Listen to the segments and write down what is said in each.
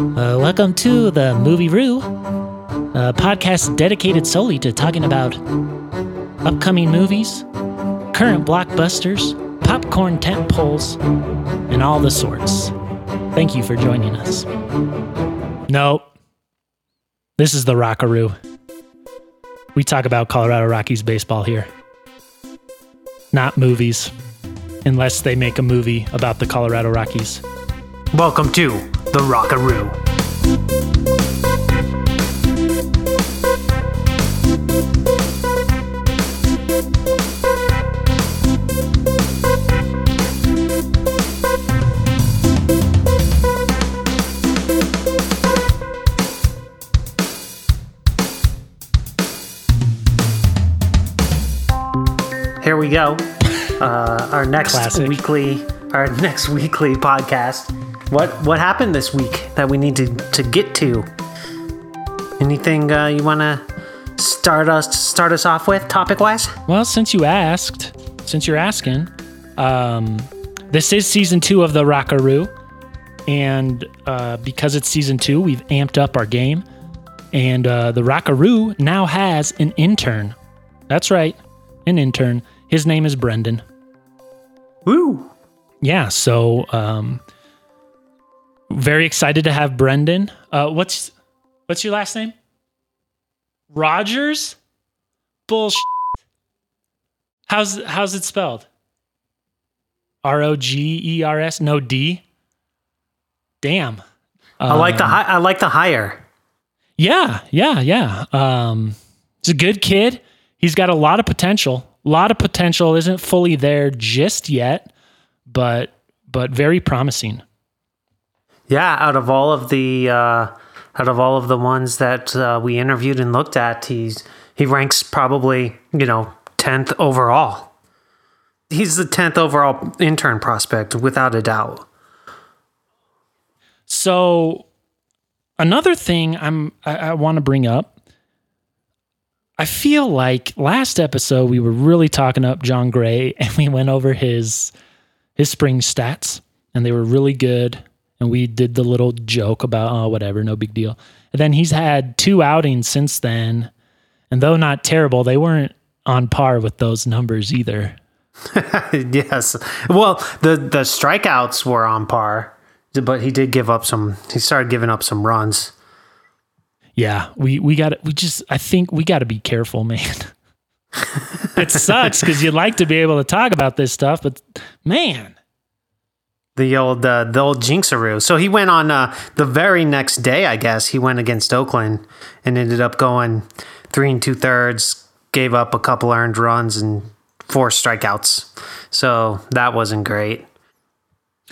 Uh, welcome to the Movie Roo, a podcast dedicated solely to talking about upcoming movies, current blockbusters, popcorn tent poles, and all the sorts. Thank you for joining us. Nope. This is the Rockaroo. We talk about Colorado Rockies baseball here, not movies, unless they make a movie about the Colorado Rockies. Welcome to the Rockaroo. Here we go. Uh, our next Classic. weekly, our next weekly podcast. What what happened this week that we need to to get to? Anything uh, you want to start us start us off with topic wise? Well, since you asked, since you're asking, um, this is season two of the Rockaroo, and uh, because it's season two, we've amped up our game, and uh, the Rockaroo now has an intern. That's right, an intern. His name is Brendan. Woo! Yeah, so um, very excited to have Brendan. Uh, what's what's your last name? Rogers. Bullshit. How's how's it spelled? R O G E R S. No D. Damn. I like the hi- I like the hire. Yeah, yeah, yeah. Um, he's a good kid. He's got a lot of potential. A lot of potential isn't fully there just yet, but but very promising. Yeah, out of all of the uh, out of all of the ones that uh, we interviewed and looked at, he's he ranks probably you know tenth overall. He's the tenth overall intern prospect without a doubt. So another thing I'm I, I want to bring up. I feel like last episode we were really talking up Jon Gray and we went over his his spring stats and they were really good and we did the little joke about oh whatever no big deal. And then he's had two outings since then and though not terrible they weren't on par with those numbers either. yes. Well, the the strikeouts were on par, but he did give up some. He started giving up some runs. Yeah, we we got we just I think we got to be careful, man. it sucks because you'd like to be able to talk about this stuff, but man, The old uh, the old jinxaroo. So he went on uh, the very next day, I guess. He went against Oakland and ended up going three and two thirds. Gave up a couple earned runs and four strikeouts. So that wasn't great,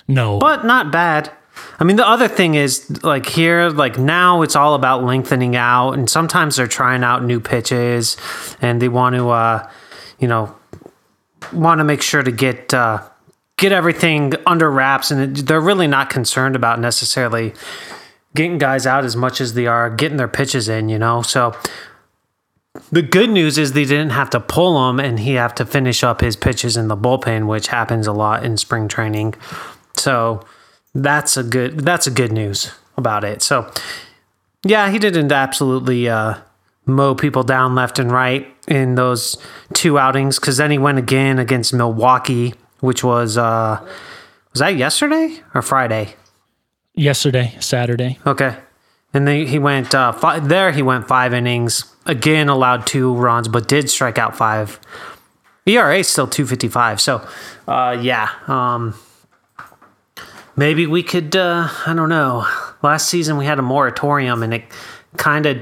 no, but not bad. I mean, the other thing is like here, like now it's all about lengthening out, and sometimes they're trying out new pitches, and they want to, uh, you know, want to make sure to get uh, get everything under wraps, and they're really not concerned about necessarily getting guys out as much as they are getting their pitches in. You know, so the good news is they didn't have to pull him, and he have to finish up his pitches in the bullpen, which happens a lot in spring training. So that's a good that's a good news about it. So yeah, he didn't absolutely uh, mow people down left and right in those two outings because then he went again against Milwaukee, which was uh, was that yesterday or Friday? yesterday, Saturday. Okay, and then he went uh, fi- there. He went five innings again, allowed two runs, but did strike out five. ERA still two fifty five. So uh, yeah. Um, maybe we could uh, i don't know last season we had a moratorium and it kind of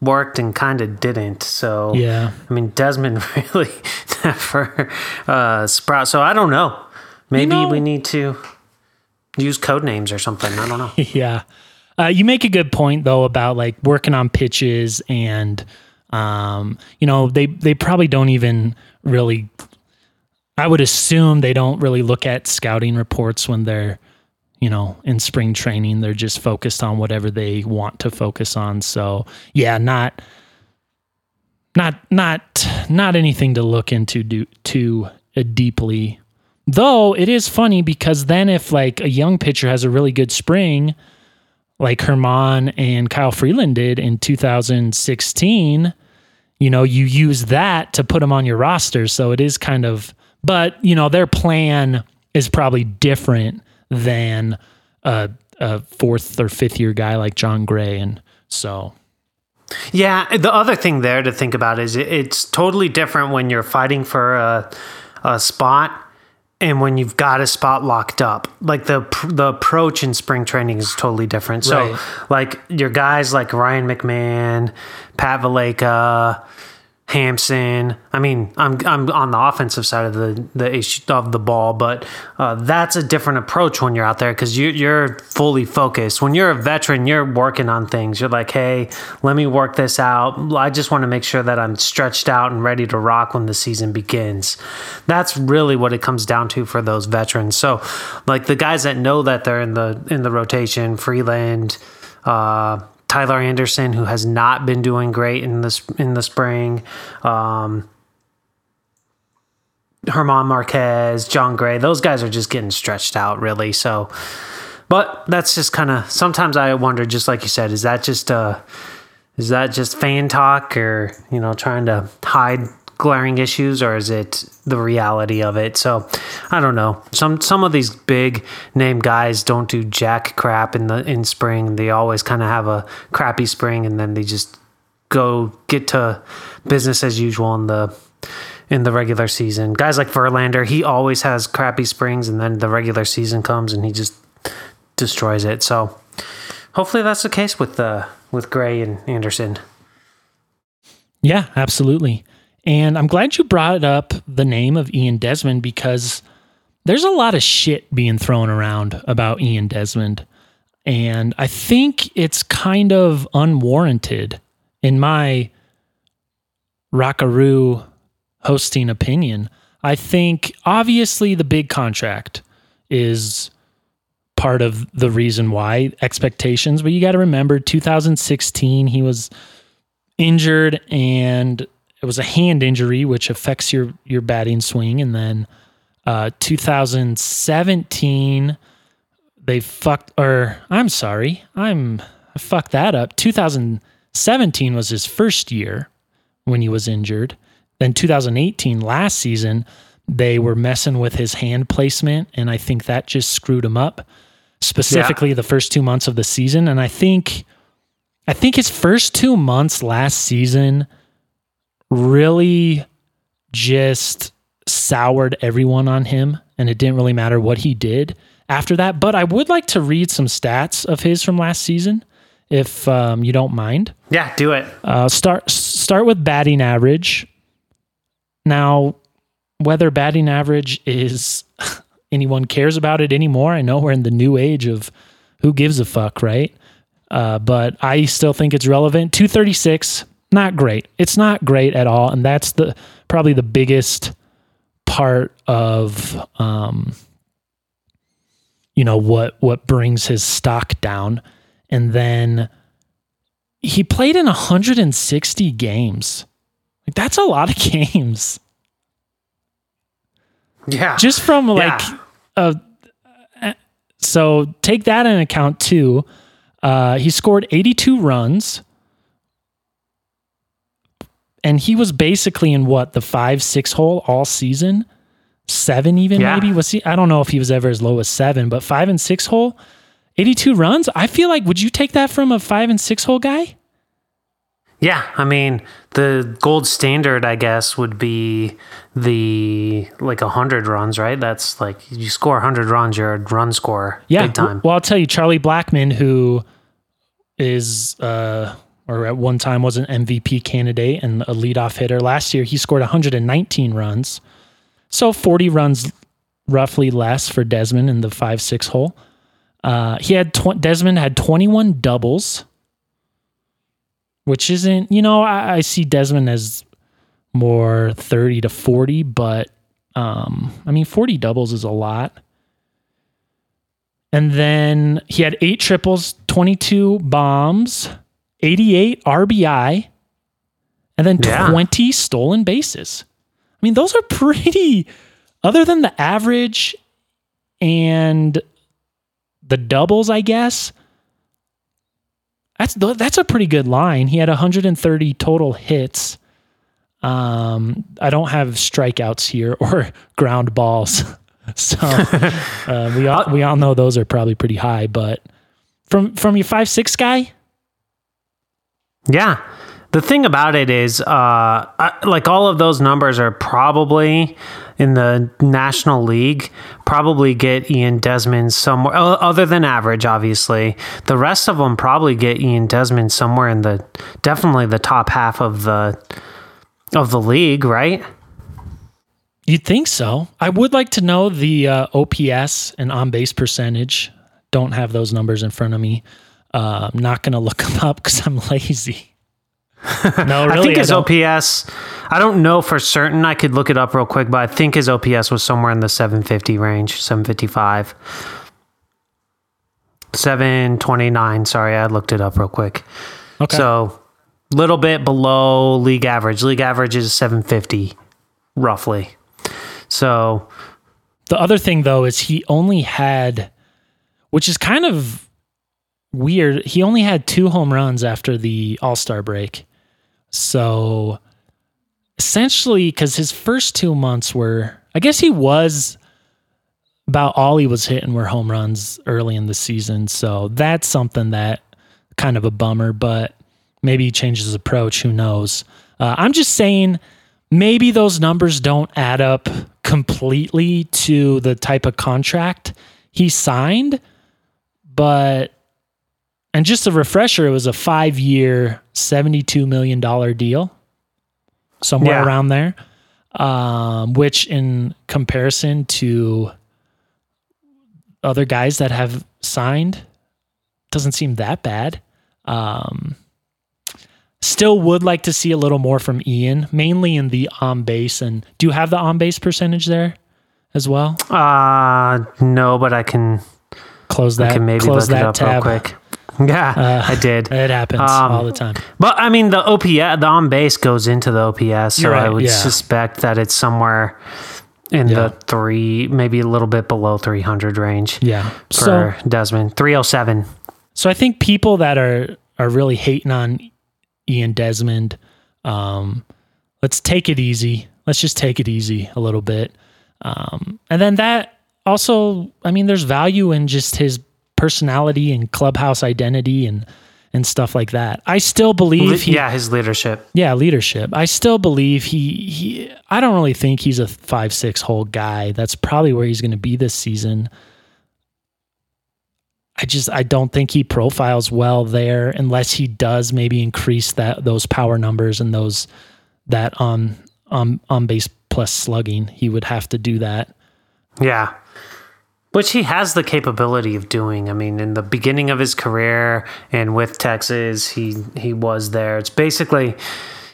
worked and kind of didn't so Yeah. i mean desmond really never uh, sprout so i don't know maybe know- we need to use code names or something i don't know yeah. Uh, you make a good point though about like working on pitches and um, you know they they probably don't even really I would assume they don't really look at scouting reports when they're you know in spring training they're just focused on whatever they want to focus on so yeah not not not not anything to look into do, too uh, deeply though it is funny because then if like a young pitcher has a really good spring like German and Kyle Freeland did in 2016, you know, you use that to put them on your roster. So it is kind of, but you know, their plan is probably different than a, a fourth or fifth year guy like Jon Gray. And so yeah, the other thing there to think about is it's totally different when you're fighting for a, a spot and when you've got a spot locked up. Like the the approach in spring training is totally different. So, right. like your guys like Ryan McMahon, Pat Valaika, Hampson. I mean, I'm I'm on the offensive side of the the of the ball, but uh, that's a different approach when you're out there because you, you're fully focused. When you're a veteran, you're working on things. You're like, hey, let me work this out. I just want to make sure that I'm stretched out and ready to rock when the season begins. That's really what it comes down to for those veterans. So, like the guys that know that they're in the in the rotation, Freeland. Uh, Tyler Anderson, who has not been doing great in this in the spring. Um, German Marquez, Jon Gray, those guys are just getting stretched out, really. So, but that's just kind of sometimes I wonder, just like you said, is that just uh, is that just fan talk, or you know, trying to hide glaring issues or is it the reality of it? So I don't know. Some some of these big name guys don't do jack crap in the in spring. They always kind of have a crappy spring and then they just go get to business as usual in the in the regular season. Guys like Verlander, he always has crappy springs and then the regular season comes and he just destroys it. So hopefully that's the case with uh with Gray and Anderson. Yeah, absolutely. And I'm glad you brought up the name of Ian Desmond because there's a lot of shit being thrown around about Ian Desmond. And I think it's kind of unwarranted in my Rockaroo hosting opinion. I think obviously the big contract is part of the reason why expectations, but you got to remember 2016, he was injured and it was a hand injury which affects your your batting swing. And then uh 2017 they fucked or I'm sorry I'm I fucked that up. 2017 was his first year when he was injured. Then 2018 last season they were messing with his hand placement and I think that just screwed him up specifically yeah. the first 2 months of the season. And I think I think his first 2 months last season really just soured everyone on him and it didn't really matter what he did after that. But I would like to read some stats of his from last season, if um, you don't mind. Yeah, do it. Uh, start start with batting average. Now, whether batting average is anyone cares about it anymore, I know we're in the new age of who gives a fuck, right? Uh, but I still think it's relevant. 236, not great. It's not great at all, and that's the probably the biggest part of um, you know what what brings his stock down. And then he played in 160 games. Like that's a lot of games. Yeah. Just from like yeah. a so take that in account too. Uh, he scored 82 runs and he was basically in what the five six hole all season? Seven even yeah. maybe? Was he? I don't know if he was ever as low as seven but five and six hole? 82 runs? I feel like would you take that from a five and six hole guy? Yeah i mean the gold standard i guess would be the like 100 runs right? That's like you score 100 runs you're a run scorer yeah big time. well i'll tell you charlie Blackmon, who is uh or at one time was an MVP candidate and a leadoff hitter. Last year, he scored 119 runs. So 40 runs roughly less for Desmond in the 5 6 hole. Uh, he had tw- Desmond had 21 doubles, which isn't, you know, I, I see Desmond as more 30 to 40, but um, I mean, 40 doubles is a lot. And then he had eight triples, 22 bombs, 88 RBI, and then yeah. 20 stolen bases. I mean, those are pretty, other than the average and the doubles, I guess, That's that's a pretty good line. He had 130 total hits. Um, I don't have strikeouts here or ground balls, so uh, we all we all know those are probably pretty high. But from from your five six guy, Yeah. The thing about it is, uh, like all of those numbers are probably in the National League, probably get Ian Desmond somewhere, other than average, obviously. The rest of them probably get Ian Desmond somewhere in the, definitely the top half of the, of the league, right? you'd think so. I would like to know the uh, OPS and on base percentage. Don't have those numbers in front of me. Uh, I'm not gonna look them up because I'm lazy. no, really, I think his don't. OPS, I don't know for certain. I could look it up real quick, but I think his OPS was somewhere in the 750 range, 755. 729. Sorry, I looked it up real quick. Okay. So, little bit below league average. League average is 750, roughly. So, The other thing though is he only had, which is kind of weird. He only had two home runs after the All Star break. So essentially, because his first two months were, I guess he was about all he was hitting were home runs early in the season. So that's something that kind of a bummer, but maybe he changes his approach. Who knows? Uh, I'm just saying maybe those numbers don't add up completely to the type of contract he signed, but and just a refresher, it was a five year, $72 million deal, somewhere Yeah. around there, um, which in comparison to other guys that have signed doesn't seem that bad. Um, still would like to see a little more from Ian, mainly in the on base. And do you have the on base percentage there as well? uh, no, but I can, Close I that. can maybe close look it that up tab. real quick. Yeah, Uh, I did. It happens Um, all the time. But I mean, the OPS, the on base goes into the OPS, so You're I would yeah. suspect that it's somewhere in Yeah. the three, maybe a little bit below 300 range Yeah. So for Desmond. 307. so I think people that are are really hating on Ian Desmond, um, let's take it easy. Let's just take it easy a little bit. Um, and then that also, I mean, there's value in just his personality and clubhouse identity and and stuff like that. I still believe he, yeah, his leadership. yeah, leadership. I still believe he he I don't really think he's a 5-6 hole guy. That's probably where he's going to be this season. I just I don't think he profiles well there unless he does maybe increase that those power numbers and those that on on on base plus slugging. He would have to do that. Yeah. Which he has the capability of doing. I mean, in the beginning of his career and with Texas, he he was there. It's basically,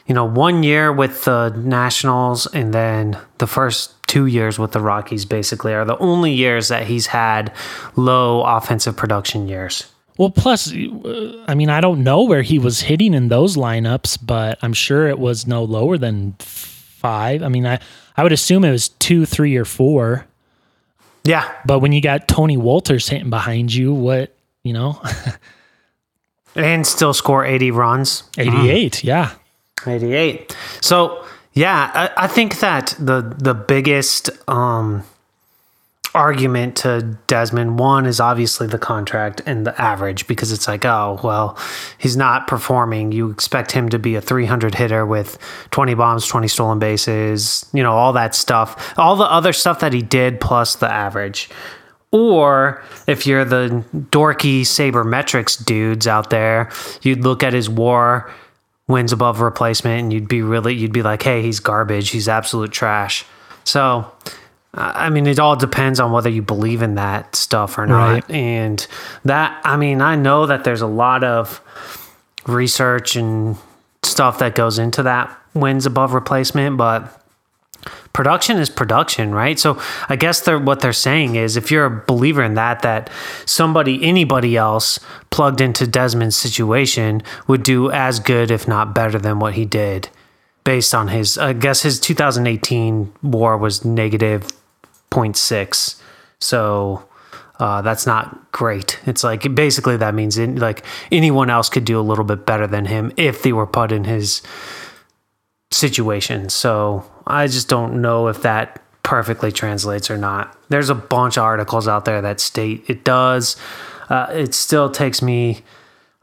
you know, one year with the Nationals and then the first two years with the Rockies basically are the only years that he's had low offensive production years. Well, plus, uh, I mean, I don't know where he was hitting in those lineups, but I'm sure it was no lower than five. I mean, I, I would assume it was two, three, or four. Yeah. But when you got Tony Wolters hitting behind you, what, you know, And still score 80 runs. 88. Yeah. 88. So yeah, I, I think that the the biggest um, argument to Desmond one is obviously the contract and the average because it's like oh well he's not performing. You expect him to be a 300 hitter with 20 bombs, 20 stolen bases, you know all that stuff, all the other stuff that he did plus the average. Or if you're the dorky sabermetrics dudes out there, you'd look at his WAR wins above replacement and you'd be really you'd be like hey he's garbage he's absolute trash so i mean it all depends on whether you believe in that stuff or not Right. and that i mean i know that there's a lot of research and stuff that goes into that wins above replacement but production is production, right? So I guess they're what they're saying is if you're a believer in that, that somebody, anybody else plugged into Desmond's situation would do as good, if not better, than what he did, based on his. I guess his 2018 WAR was negative 0.6. So uh, that's not great. It's like basically that means in, like anyone else could do a little bit better than him if they were put in his situation. So I just don't know if that perfectly translates or not. There's a bunch of articles out there that state it does. Uh, it still takes me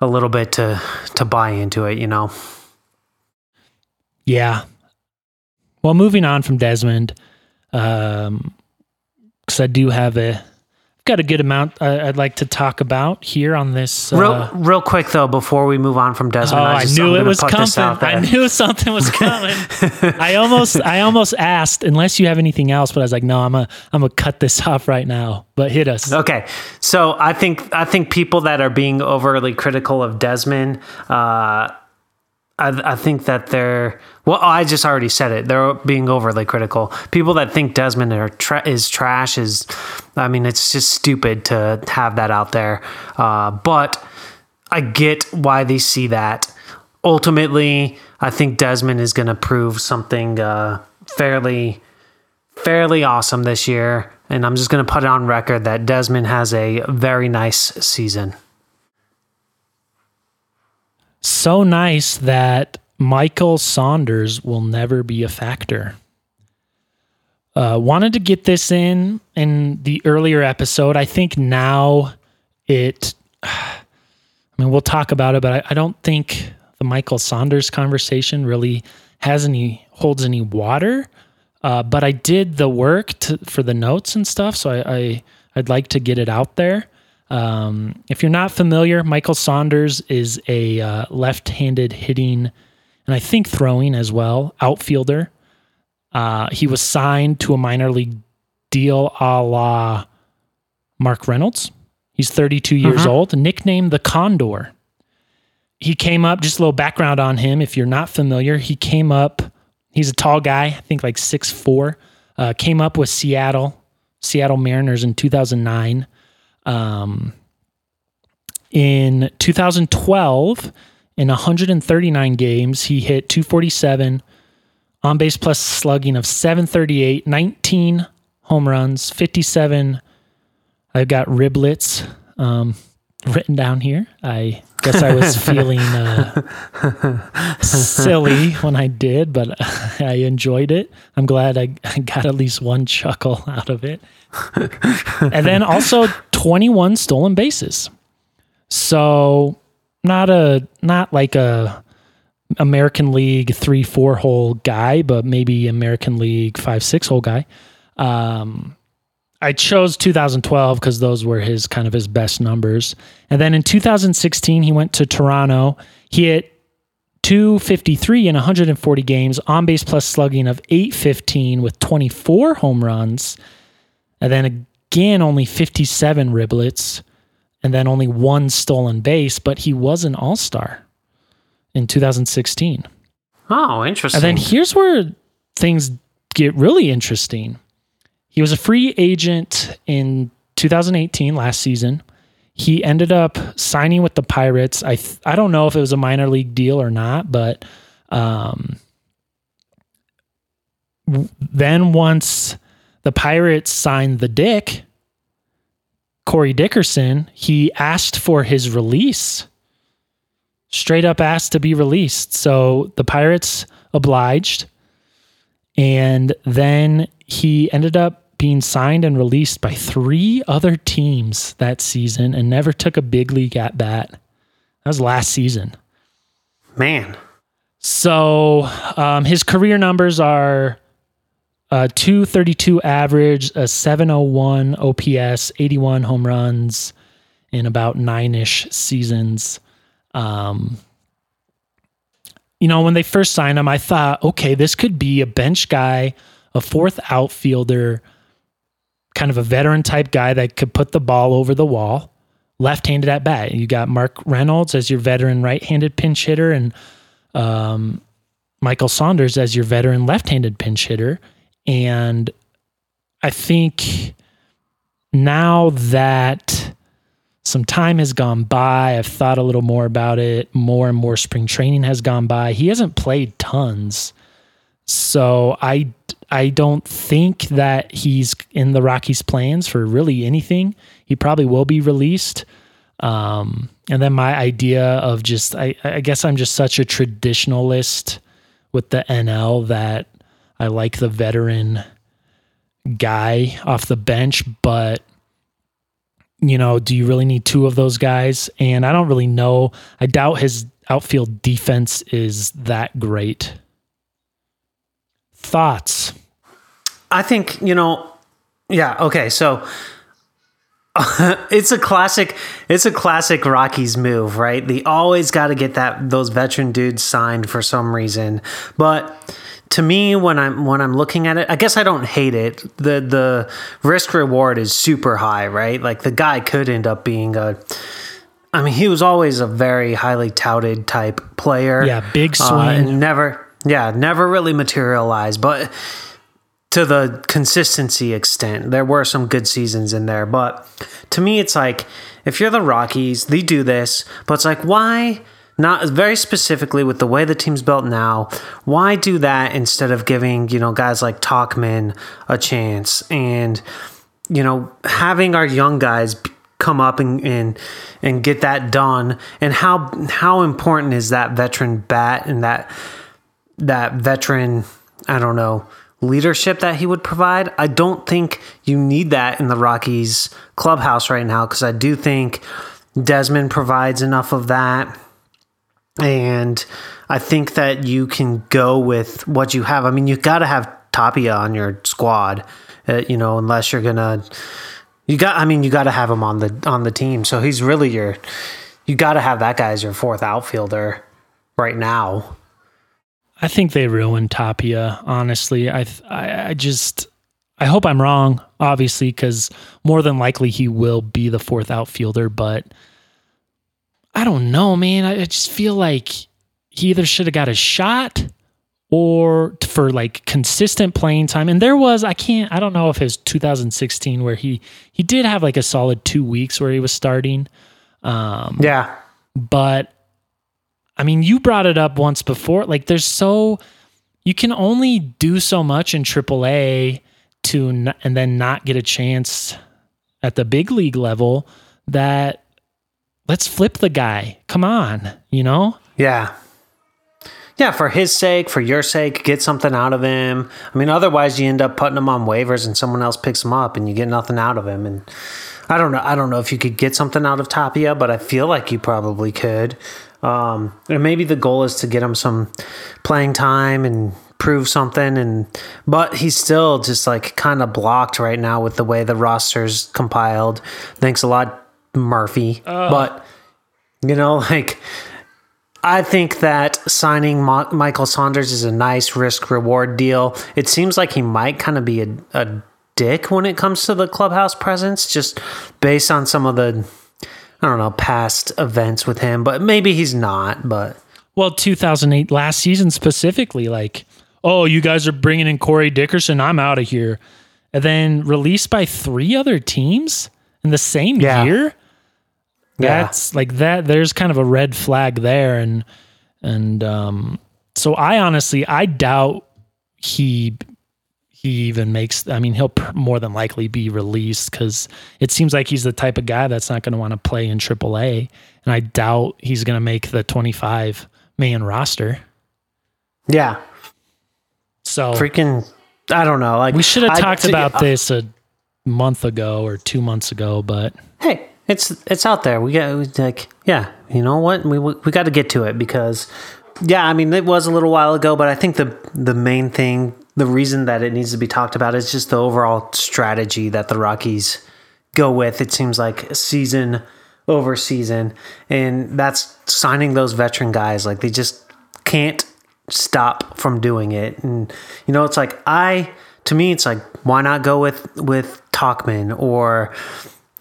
a little bit to to buy into it, you know. Yeah. Well, moving on from Desmond, um, because I do have a got a good amount uh, I'd like to talk about here on this. Uh, real, real quick though, before we move on from Desmond, oh, I, just, I knew it was put this out coming. I knew something was coming. I almost, I almost asked, unless you have anything else, but I was like, no, I'm a, I'm gonna cut this off right now. But hit us. Okay, so I think I think people that are being overly critical of Desmond, uh, I, I think that they're well. I just already said it. They're being overly critical. People that think Desmond tra- is trash is, I mean, it's just stupid to have that out there. Uh, but I get why they see that. Ultimately, I think Desmond is going to prove something uh, fairly fairly awesome this year. And I'm just going to put it on record that Desmond has a very nice season. So nice that Michael Saunders will never be a factor. Uh, wanted to get this in in the earlier episode. I think now it. I mean, we'll talk about it, but I, I don't think the Michael Saunders conversation really has any holds any water. Uh, but I did the work to, for the notes and stuff, so I, I I'd like to get it out there. Um, if you're not familiar, Michael Saunders is a uh, left-handed hitting and I think throwing as well outfielder. Uh, he was signed to a minor league deal a la Mark Reynolds. He's 32 years old, nicknamed the Condor. He came up, just a little background on him. If you're not familiar, he came up, he's a tall guy, I think like 6'4, uh, came up with Seattle, Seattle Mariners in 2009. Um, in 2012, in 139 games, he hit 247 on base plus slugging of 738, 19 home runs, 57. I've got riblets um, written down here. I guess I was feeling uh, silly when I did, but I enjoyed it. I'm glad I, I got at least one chuckle out of it. and then also 21 stolen bases. So not a not like a American League three four hole guy, but maybe American League five six hole guy. Um, I chose 2012 because those were his kind of his best numbers. And then in 2016, he went to Toronto. He hit 253 in 140 games, on base plus slugging of 815 with 24 home runs. And then again, only 57 riblets, and then only one stolen base, but he was an all star in 2016. Oh, interesting. And then here's where things get really interesting. He was a free agent in 2018 last season. He ended up signing with the Pirates. I th- I don't know if it was a minor league deal or not, but um, then once the Pirates signed the Dick, Corey Dickerson, he asked for his release. Straight up asked to be released. So the Pirates obliged. And then he ended up being signed and released by three other teams that season and never took a big league at bat. That was last season. Man. So um, his career numbers are a 232 average, a 701 OPS, 81 home runs in about nine ish seasons. Um, you know, when they first signed him, I thought, okay, this could be a bench guy, a fourth outfielder, kind of a veteran type guy that could put the ball over the wall, left handed at bat. You got Mark Reynolds as your veteran right handed pinch hitter and um, Michael Saunders as your veteran left handed pinch hitter. And I think now that some time has gone by, I've thought a little more about it. More and more spring training has gone by. He hasn't played tons. So I I don't think that he's in the Rockies plans for really anything. he probably will be released. Um, and then my idea of just, I, I guess I'm just such a traditionalist with the NL that I like the veteran guy off the bench, but you know, do you really need two of those guys? And I don't really know. I doubt his outfield defense is that great. Thoughts? I think, you know, yeah, okay. So it's a classic it's a classic Rockies move, right? They always got to get that those veteran dudes signed for some reason. But to me when I'm when I'm looking at it, I guess I don't hate it. The the risk reward is super high, right? Like the guy could end up being a I mean, he was always a very highly touted type player. Yeah, big swing. Uh, and never yeah, never really materialized, but to the consistency extent. There were some good seasons in there, but to me, it's like if you're the Rockies, they do this, but it's like, why? Not very specifically with the way the team's built now. Why do that instead of giving you know guys like Tauchman a chance and you know having our young guys come up and, and and get that done? And how how important is that veteran bat and that that veteran I don't know leadership that he would provide. I don't think you need that in the Rockies clubhouse right now because I do think Desmond provides enough of that. And I think that you can go with what you have. I mean, you've got to have Tapia on your squad, uh, you know, unless you're going to. You got, I mean, you got to have him on the on the team. So he's really your, you got to have that guy as your fourth outfielder right now. I think they ruined Tapia. Honestly, I I, I just I hope I'm wrong, obviously, because more than likely he will be the fourth outfielder. But I don't know, man. I, I just feel like he either should have got a shot or for like consistent playing time. And there was I can't I don't know if it was 2016 where he he did have like a solid two weeks where he was starting. Um, yeah, but I mean, you brought it up once before. Like, there's so you can only do so much in AAA to n- and then not get a chance at the big league level. That let's flip the guy. Come on, you know? Yeah. Yeah, for his sake, for your sake, get something out of him. I mean, otherwise you end up putting him on waivers and someone else picks him up and you get nothing out of him. And I don't know. I don't know if you could get something out of Tapia, but I feel like you probably could. Um, and maybe the goal is to get him some playing time and prove something and but he's still just like kind of blocked right now with the way the roster's compiled. Thanks a lot, Murphy. Uh. But you know, like I think that signing Mo- Michael Saunders is a nice risk reward deal. It seems like he might kind of be a, a dick when it comes to the clubhouse presence, just based on some of the I don't know, past events with him, but maybe he's not. But well, 2008 last season specifically, like, oh, you guys are bringing in Corey Dickerson, I'm out of here, and then released by three other teams in the same yeah. year. That's yeah. like that. There's kind of a red flag there, and and um, so I honestly I doubt he he even makes i mean he'll more than likely be released because it seems like he's the type of guy that's not going to want to play in aaa and i doubt he's going to make the 25 man roster. Yeah. So freaking i don't know like we should have talked about uh, this a month ago or two months ago but hey it's it's out there. We got like yeah you know what? We we got to get to it because yeah i mean it was a little while ago but i think the the main thing the reason that it needs to be talked about is just the overall strategy that the Rockies go with. It seems like season over season, and that's signing those veteran guys. Like they just can't stop from doing it. And you know, it's like I to me, it's like why not go with with Tauchman or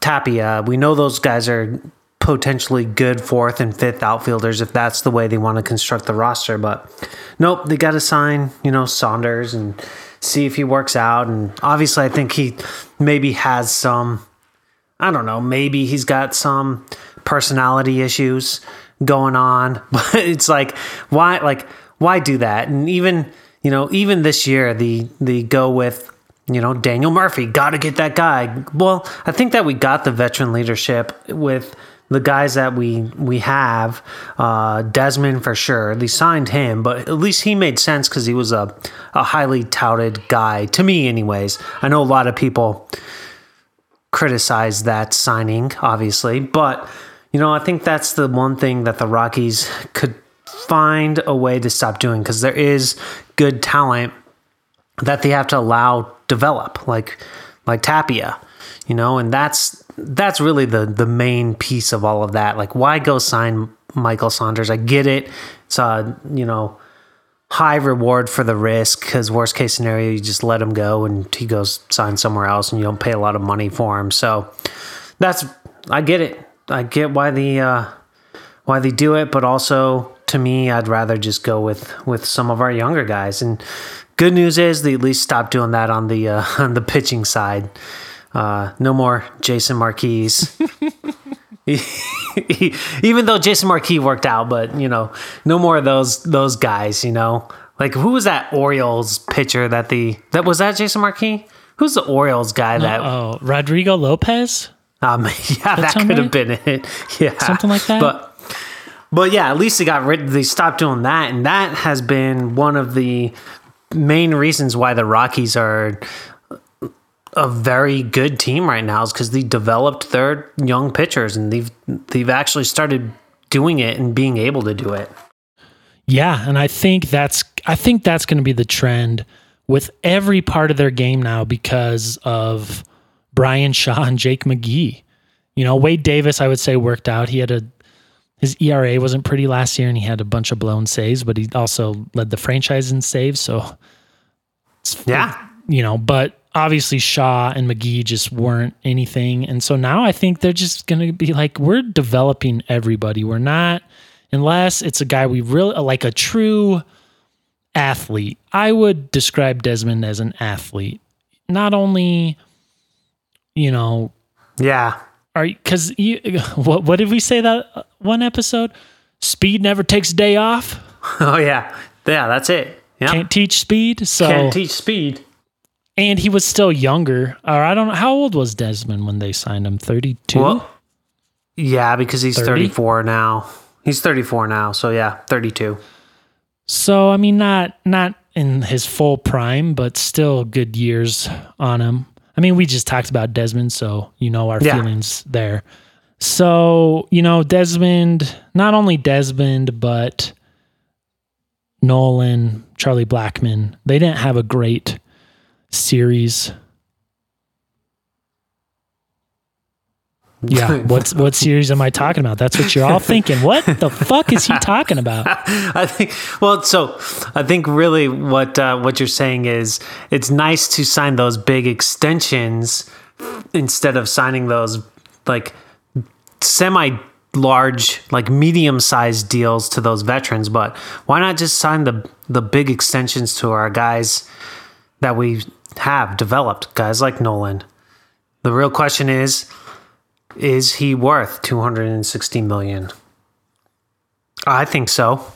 Tapia? We know those guys are potentially good fourth and fifth outfielders if that's the way they want to construct the roster. But nope, they got to sign, you know, Saunders and see if he works out. And obviously, I think he maybe has some, I don't know, maybe he's got some personality issues going on. But it's like, why, like, why do that? And even, you know, even this year, the the go with you know, Daniel Murphy, got to get that guy. Well, I think that we got the veteran leadership with the guys that we we have. Uh, Desmond for sure, they signed him, but at least he made sense because he was a a highly touted guy to me, anyways. I know a lot of people criticize that signing, obviously, but you know, I think that's the one thing that the Rockies could find a way to stop doing because there is good talent that they have to allow develop, like like Tapia, you know, and that's that's really the the main piece of all of that. Like, why go sign Michael Saunders? I get it; it's a you know high reward for the risk because worst case scenario, you just let him go and he goes sign somewhere else, and you don't pay a lot of money for him. So that's I get it. I get why the uh, why they do it, but also to me, I'd rather just go with with some of our younger guys. And good news is they at least stopped doing that on the uh, on the pitching side. Uh, no more Jason Marquis. Even though Jason Marquis worked out, but you know, no more of those those guys. You know, like who was that Orioles pitcher that the that was that Jason Marquis? Who's the Orioles guy that? Oh, Rodrigo Lopez. Um, yeah, that could have been it. Yeah, something like that. But but yeah, at least they got rid. They stopped doing that, and that has been one of the main reasons why the Rockies are a very good team right now is because they developed their young pitchers and they've they've actually started doing it and being able to do it. Yeah, and I think that's I think that's going to be the trend with every part of their game now because of Bryan Shaw and Jake McGee. You know, Wade Davis, I would say, worked out. He had a his ERA wasn't pretty last year, and he had a bunch of blown saves, but he also led the franchise in saves. So, yeah, you know, but obviously Shaw and McGee just weren't anything, and so now I think they're just going to be like, we're developing everybody. We're not unless it's a guy we really like a true athlete. I would describe Desmond as an athlete, not only you know, yeah, are because you what what did we say that uh, one episode? Speed never takes a day off. Oh yeah, yeah, that's it. Yep. Can't teach speed. So can't teach speed. And he was still younger. Or I don't know how old was Desmond when they signed him. Thirty two. Yeah, because he's 30? 34 now. He's 34 now. So yeah, 32. So I mean not not in his full prime, but still good years on him. I mean, we just talked about Desmond, so you know our yeah. feelings there. So, you know, Desmond, not only Desmond, but Nolan, Charlie Blackmon, they didn't have a great series Yeah. What's what series am I talking about? That's what you're all thinking. What the fuck is he talking about? I think well, so I think really what uh, what you're saying is it's nice to sign those big extensions instead of signing those like semi large like medium sized deals to those veterans, but why not just sign the the big extensions to our guys that we have developed, guys like Nolan. The real question is is he worth 260 million? I think so.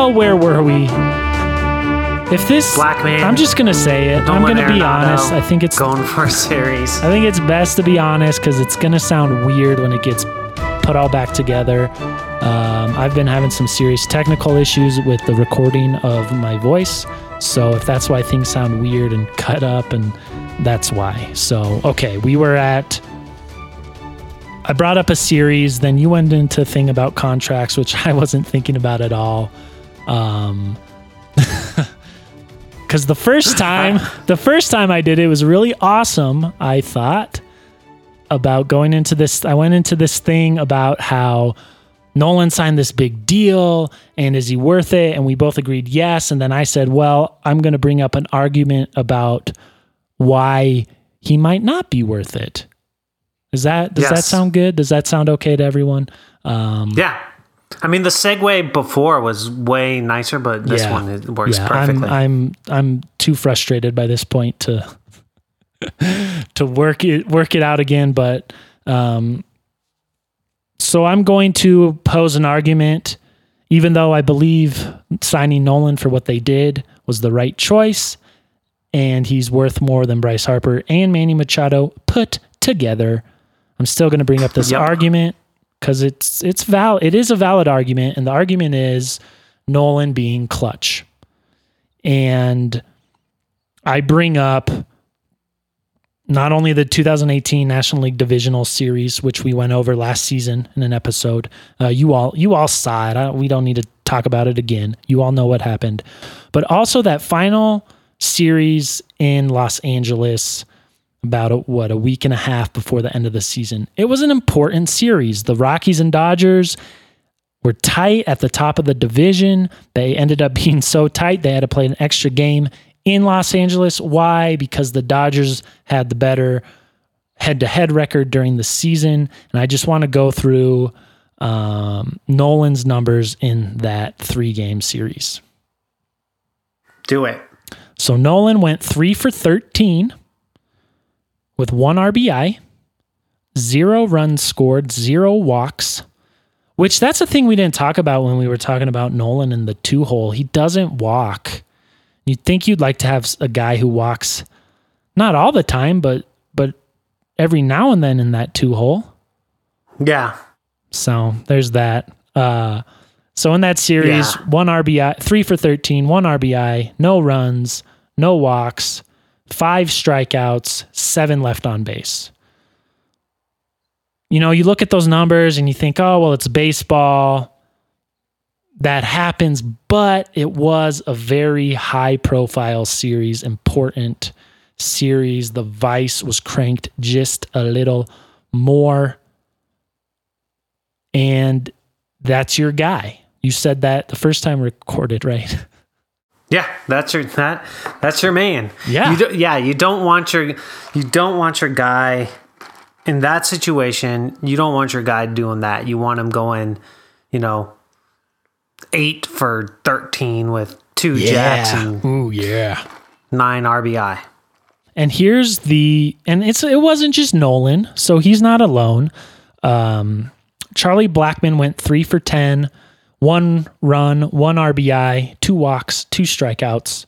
So where were we? If this Black man, I'm just gonna say it. I'm gonna be honest. I think it's going for a series. I think it's best to be honest because it's gonna sound weird when it gets put all back together. Um, I've been having some serious technical issues with the recording of my voice, so if that's why things sound weird and cut up, and that's why. So okay, we were at. I brought up a series, then you went into a thing about contracts, which I wasn't thinking about at all. Um, because the first time, the first time I did it was really awesome. I thought about going into this. I went into this thing about how Nolan signed this big deal and is he worth it? And we both agreed yes. And then I said, well, I'm going to bring up an argument about why he might not be worth it. Is that does that sound good? Does that sound okay to everyone? Um, Yeah. I mean, the segue before was way nicer, but this Yeah. one it works yeah, perfectly. I'm I'm I'm too frustrated by this point to to work it work it out again. But um, so I'm going to pose an argument, even though I believe signing Nolan for what they did was the right choice, and he's worth more than Bryce Harper and Manny Machado put together. I'm still going to bring up this Yep. argument because it's it's val it is a valid argument, and the argument is Nolan being clutch. And I bring up not only the 2018 National League Divisional Series, which we went over last season in an episode. Uh, you all you all saw it. I, we don't need to talk about it again. You all know what happened. But also that final series in Los Angeles about a, what a week and a half before the end of the season. It was an important series. The Rockies and Dodgers were tight at the top of the division. They ended up being so tight they had to play an extra game in Los Angeles. Why? Because the Dodgers had the better head to head record during the season. And I just want to go through um, Nolan's numbers in that three game series. Do it. So Nolan went three for 13 with one RBI, zero runs scored, zero walks, which that's a thing we didn't talk about when we were talking about Nolan in the two hole. He doesn't walk. You'd think you'd like to have a guy who walks not all the time, but but every now and then in that two hole. Yeah. So there's that. Uh, so in that series, Yeah. one RBI, three for 13, one RBI, no runs, no walks, five strikeouts, seven left on base. You know, you look at those numbers and you think, oh, well, it's baseball. That happens, but it was a very high profile series, important series. The Vice was cranked just a little more and that's your guy. You said that the first time recorded, right? Yeah, that's your that that's your man. Yeah. you do, yeah. You don't want your you don't want your guy in that situation. You don't want your guy doing that. You want him going, you know, eight for thirteen with two jacks and Ooh, yeah. nine RBI. And here's the and it's it wasn't just Nolan, so he's not alone. Um, Charlie Blackmon went three for ten, one run, one RBI, two walks, two strikeouts,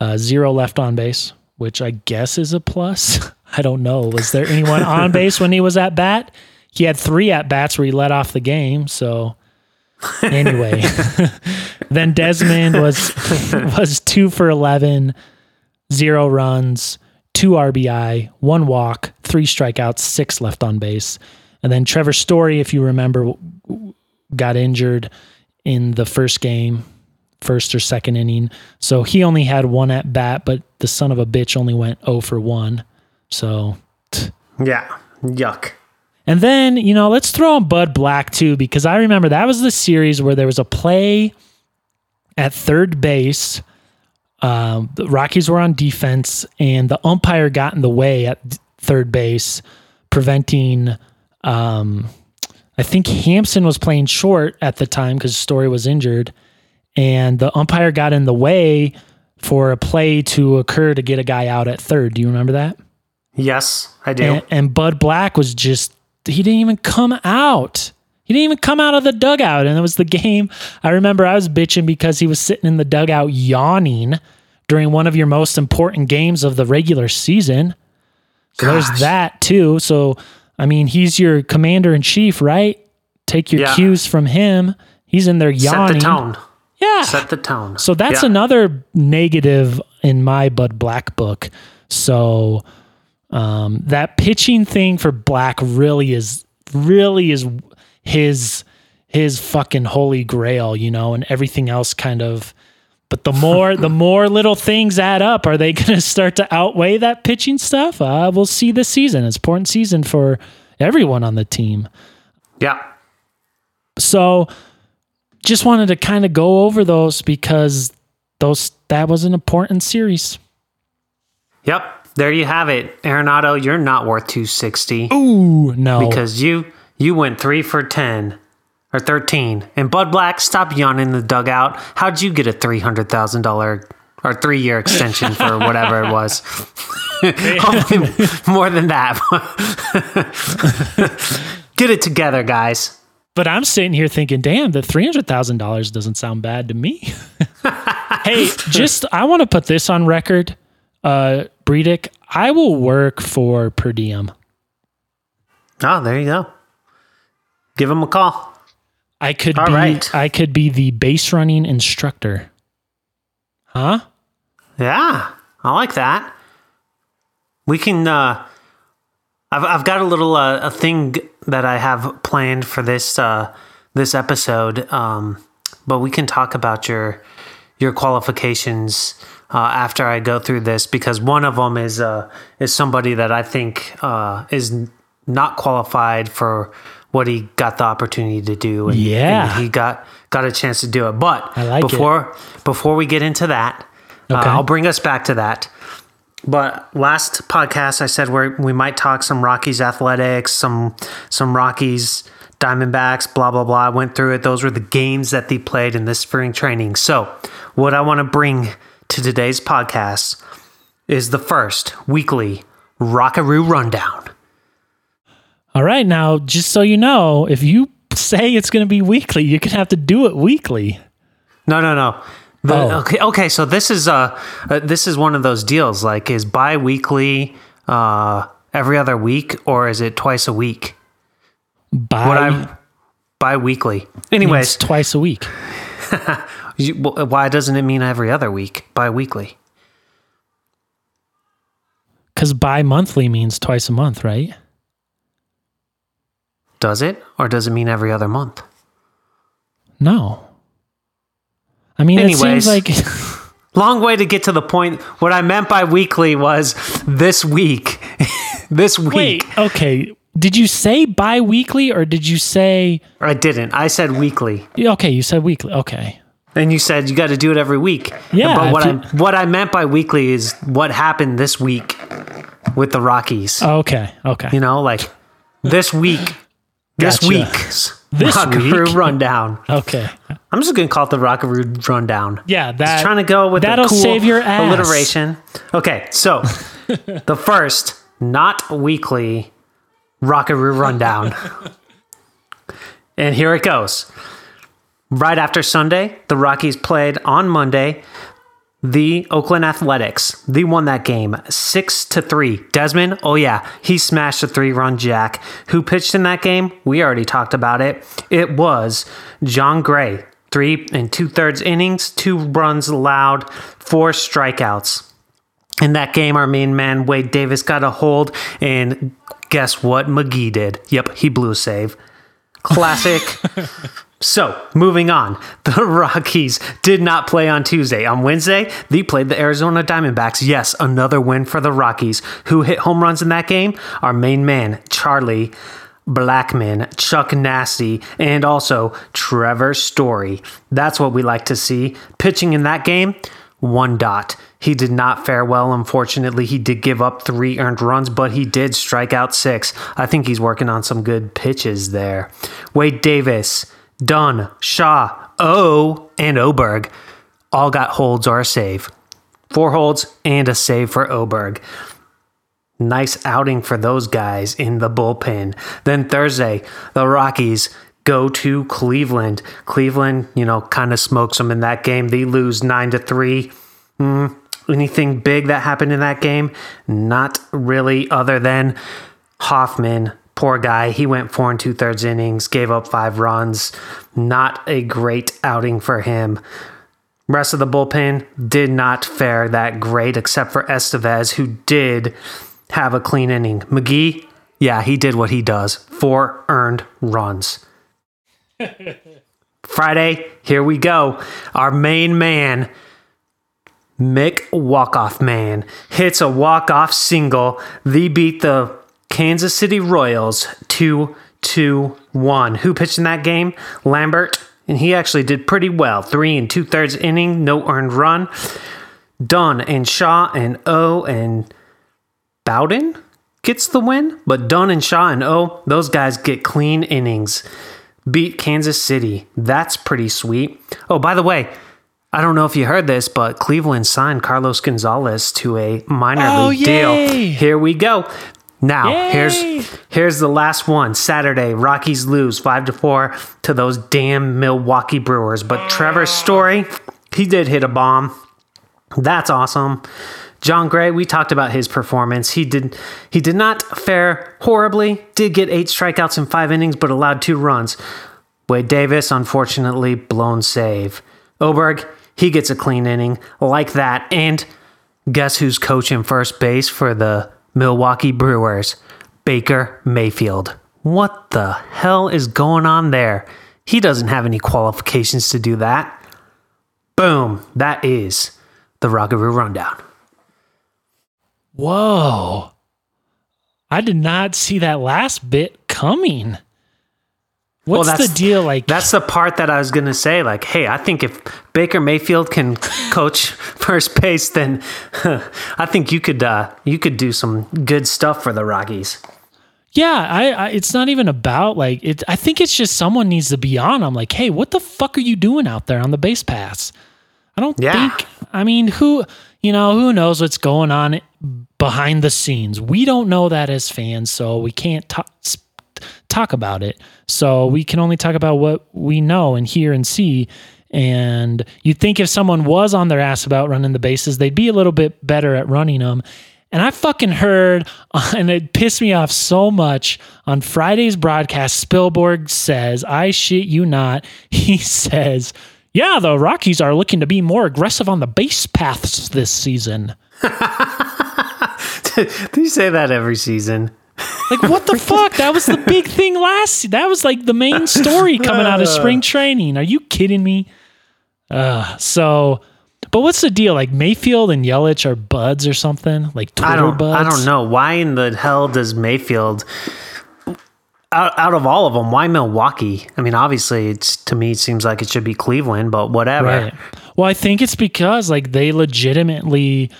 uh, zero left on base, which I guess is a plus. I don't know. Was there anyone on base when he was at bat? He had three at bats where he let off the game. So anyway, then Desmond was was two for eleven, zero runs, two RBI, one walk, three strikeouts, six left on base. And then Trevor Story, if you remember, got injured in the first game, first or second inning. So he only had one at bat, but the son of a bitch only went 0 for 1. So, Yeah, yuck. and then, you know, let's throw in Bud Black too, because I remember that was the series where there was a play at third base. Um, the Rockies were on defense, and the umpire got in the way at th- third base, preventing. Um, I think Hampson was playing short at the time because Story was injured, and the umpire got in the way for a play to occur to get a guy out at third. Do you remember that? Yes, I do. And, and Bud Black was just, he didn't even come out. He didn't even come out of the dugout. And it was the game. I remember I was bitching because he was sitting in the dugout yawning during one of your most important games of the regular season. So Gosh. there's that too. So, I mean, he's your commander in chief, right? Take your Yeah. cues from him. He's in there yawning. Set the tone. Yeah. Set the tone. So that's Yeah. another negative in my Bud Black book. So um, that pitching thing for Black really is really is his his fucking holy grail, you know, and everything else kind of. But the more the more little things add up, are they going to start to outweigh that pitching stuff? Uh, we'll see this season. It's important season for everyone on the team. Yeah. So just wanted to kind of go over those because those that was an important series. Yep. there you have it, Arenado. You're not worth 260 Ooh, no. because you you went three for 10 or 13. And Bud Black, stop yawning in the dugout. How'd you get a $300,000 or three year extension for whatever it was? Hopefully more than that. get it together, guys. But I'm sitting here thinking, damn, the three hundred thousand dollars doesn't sound bad to me. hey, just I want to put this on record, uh, Bridich. I will work for per diem. Oh, there you go. Give him a call. I could All be right. I could be the base running instructor. Huh? Yeah, I like that. We can. Uh, I've I've got a little uh, a thing that I have planned for this uh, this episode, um, but we can talk about your your qualifications uh, after I go through this because one of them is uh, is somebody that I think uh, is not qualified for what he got the opportunity to do. And, Yeah. and he got got a chance to do it. But like it. before before we get into that, uh, I'll bring us back to that. But last podcast, I said we we might talk some Rockies athletics, some some Rockies Diamondbacks, blah blah blah. I went through it. Those were the games that they played in this spring training. So, what I want to bring to today's podcast is the first weekly Rockaroo rundown. All right, now just so you know, if you say it's going to be weekly, you're going to have to do it weekly. No, no, no. The- Oh. Okay, okay. So this is uh, uh, this is one of those deals. Like, is bi-weekly uh, every other week, or is it twice a week? By What I'm bi-weekly. Anyways, twice a week. you, why doesn't it mean every other week? Bi-weekly. Because bi monthly means twice a month, right? Does it, or does it mean every other month? No. I mean, it seems Anyways. like Long way to get to the point. What I meant by weekly was this week. this week. wait. Okay, did you say bi-weekly or did you say I didn't. I said weekly. okay? You said weekly. Okay. And you said you got to do it every week. Yeah, But what if I what I meant by weekly is what happened this week with the Rockies. Okay. Okay. you know, like this week, this Gotcha. week's This Rockaroo week? rundown. Okay. I'm just gonna call it the Rockaroo rundown. Yeah. That Just trying to go with that'll the cool save your ass. alliteration. Okay, so the first not weekly Rockaroo rundown, and here it goes. Right after Sunday, the Rockies played on Monday the Oakland Athletics. They won that game six to three. Desmond, oh yeah, he smashed a three-run jack. Who pitched in that game? We already talked about it. It was Jon Gray. Three and two-thirds innings, two runs allowed, four strikeouts. In that game, our main man Wade Davis got a hold, and guess what? McGee did. Yep, he blew a save. Classic. So, moving on. The Rockies did not play on Tuesday. On Wednesday, they played the Arizona Diamondbacks. Yes, another win for the Rockies. Who hit home runs in that game? Our main man, Charlie Blackmon, Chuck Nasty, and also Trevor Story. That's what we like to see. Pitching in that game, one dot. He did not fare well, unfortunately. He did give up three earned runs, but he did strike out six. I think he's working on some good pitches there. Wade Davis, Dunn, Shaw, O, and Oberg all got holds or a save. Four holds and a save for Oberg. Nice outing for those guys in the bullpen. Then Thursday, the Rockies go to Cleveland. Cleveland, you know, kind of smokes them in that game. They lose 9 to 3. Mm, anything big that happened in that game? Not really, other than Hoffman. Poor guy. He went four and two thirds innings, gave up five runs. Not a great outing for him. Rest of the bullpen did not fare that great, except for Estevez, who did have a clean inning. McGee, yeah, he did what he does. Four earned runs. Friday, here we go. Our main man, Mick Walkoff Man, hits a walk-off single. They beat the Kansas City Royals 2 2 1. Who pitched in that game? Lambert. And he actually did pretty well. Three and two thirds inning, no earned run. Dunn and Shaw and O and Bowden gets the win, but Dunn and Shaw and O, those guys get clean innings. Beat Kansas City. That's pretty sweet. Oh, by the way, I don't know if you heard this, but Cleveland signed Carlos Gonzalez to a minor Oh, league yay. deal. Here we go. Now, Yay. here's here's the last one. Saturday, Rockies lose 5 to 4 to those damn Milwaukee Brewers, but Trevor Story, he did hit a bomb. That's awesome. Jon Gray, we talked about his performance. He did he did not fare horribly. Did get 8 strikeouts in 5 innings but allowed 2 runs. Wade Davis, unfortunately, blown save. Oberg, he gets a clean inning like that. And guess who's coaching first base for the Milwaukee Brewers? Baker Mayfield. What the hell is going on there? He doesn't have any qualifications to do that. Boom. That is the Rockaroo Rundown. Whoa. I did not see that last bit coming. What's Well, the deal? Like, That's the part that I was going to say. Like, hey, I think if Baker Mayfield can coach first base, then I think you could uh, you could do some good stuff for the Rockies. yeah, I, I it's not even about like it. I think it's just someone needs to be on. I'm like, hey, what the fuck are you doing out there on the base pass? I don't Yeah. think. I mean, who you know who knows what's going on behind the scenes? We don't know that as fans, so we can't talk talk about it. So we can only talk about what we know and hear and see. And you'd think if someone was on their ass about running the bases, they'd be a little bit better at running them. And I fucking heard, and it pissed me off so much on Friday's broadcast. Spilborghs says, I shit you not. He says, Yeah, the Rockies are looking to be more aggressive on the base paths this season. You say that every season? Like, what the fuck? That was the big thing last. That was like the main story coming out of spring training. Are you kidding me? Uh, so, but what's the deal? Like Mayfield and Yelich are buds or something? Like Twitter I don't. buds? I don't know. Why in the hell does Mayfield? Out, out of all of them, why Milwaukee? I mean, obviously, it's to me it seems like it should be Cleveland, but whatever. Right. Well, I think it's because like they legitimately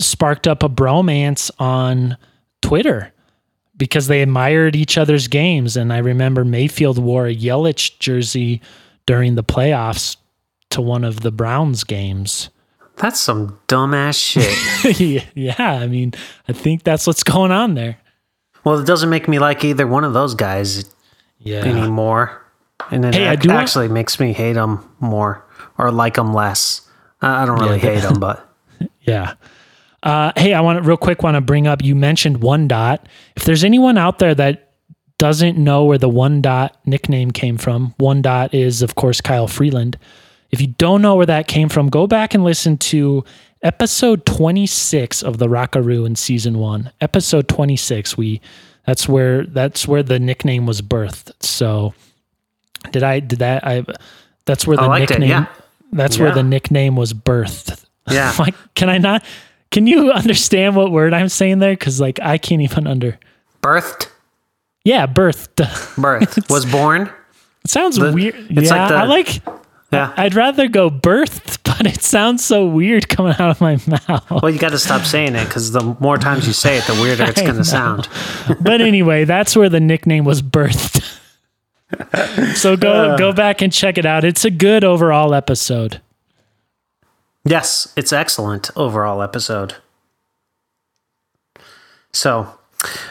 sparked up a bromance on Twitter because they admired each other's games. And I remember Mayfield wore a Yelich jersey during the playoffs to one of the Browns games. That's some dumbass shit. yeah, I mean, I think that's what's going on there. well, it doesn't make me like either one of those guys Yeah. anymore, and it Hey, I ac- do want- actually makes me hate them more or like them less. I I don't really Yeah. hate them, but Yeah. Uh, hey, I want to real quick want to bring up. You mentioned one dot. If there's anyone out there that doesn't know where the one dot nickname came from, one dot is of course Kyle Freeland. If you don't know where that came from, go back and listen to episode 26 of the Rockaroo in season one. Episode 26. We that's where that's where the nickname was birthed. So did I did that I that's where the liked it, nickname yeah. that's where the nickname was birthed. Yeah. like, can I not? Can you understand what word I'm saying there? Because like I can't even under. birthed, Yeah, birthed. birth was born. it sounds The- weird. it's yeah, like the- I like. Yeah. I'd rather go birthed, but it sounds so weird coming out of my mouth. Well, you got to stop saying it because the more times you say it, the weirder it's going to sound. but anyway, that's where the nickname was birthed. so go uh. go back and check it out. It's a good overall episode. Yes, it's excellent overall episode. So,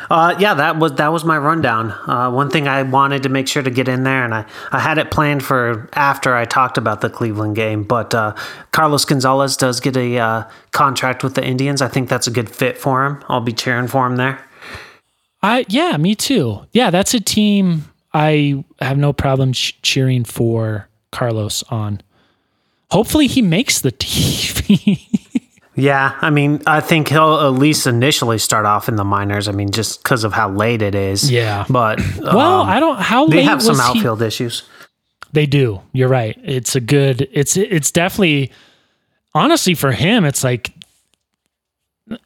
uh, yeah, that was that was my rundown. Uh, one thing I wanted to make sure to get in there, and I, I had it planned for after I talked about the Cleveland game, but uh, Carlos Gonzalez does get a uh, contract with the Indians. I think that's a good fit for him. I'll be cheering for him there. I yeah, me too. Yeah, that's a team I have no problem ch- cheering for Carlos on. Hopefully, he makes the TV. Yeah, I mean, I think he'll at least initially start off in the minors. I mean, just because of how late it is. Yeah. but well, um, I don't. How late. they have some was he- outfield issues. They do. You're right. It's a good. It's it's definitely. Honestly, for him, it's like,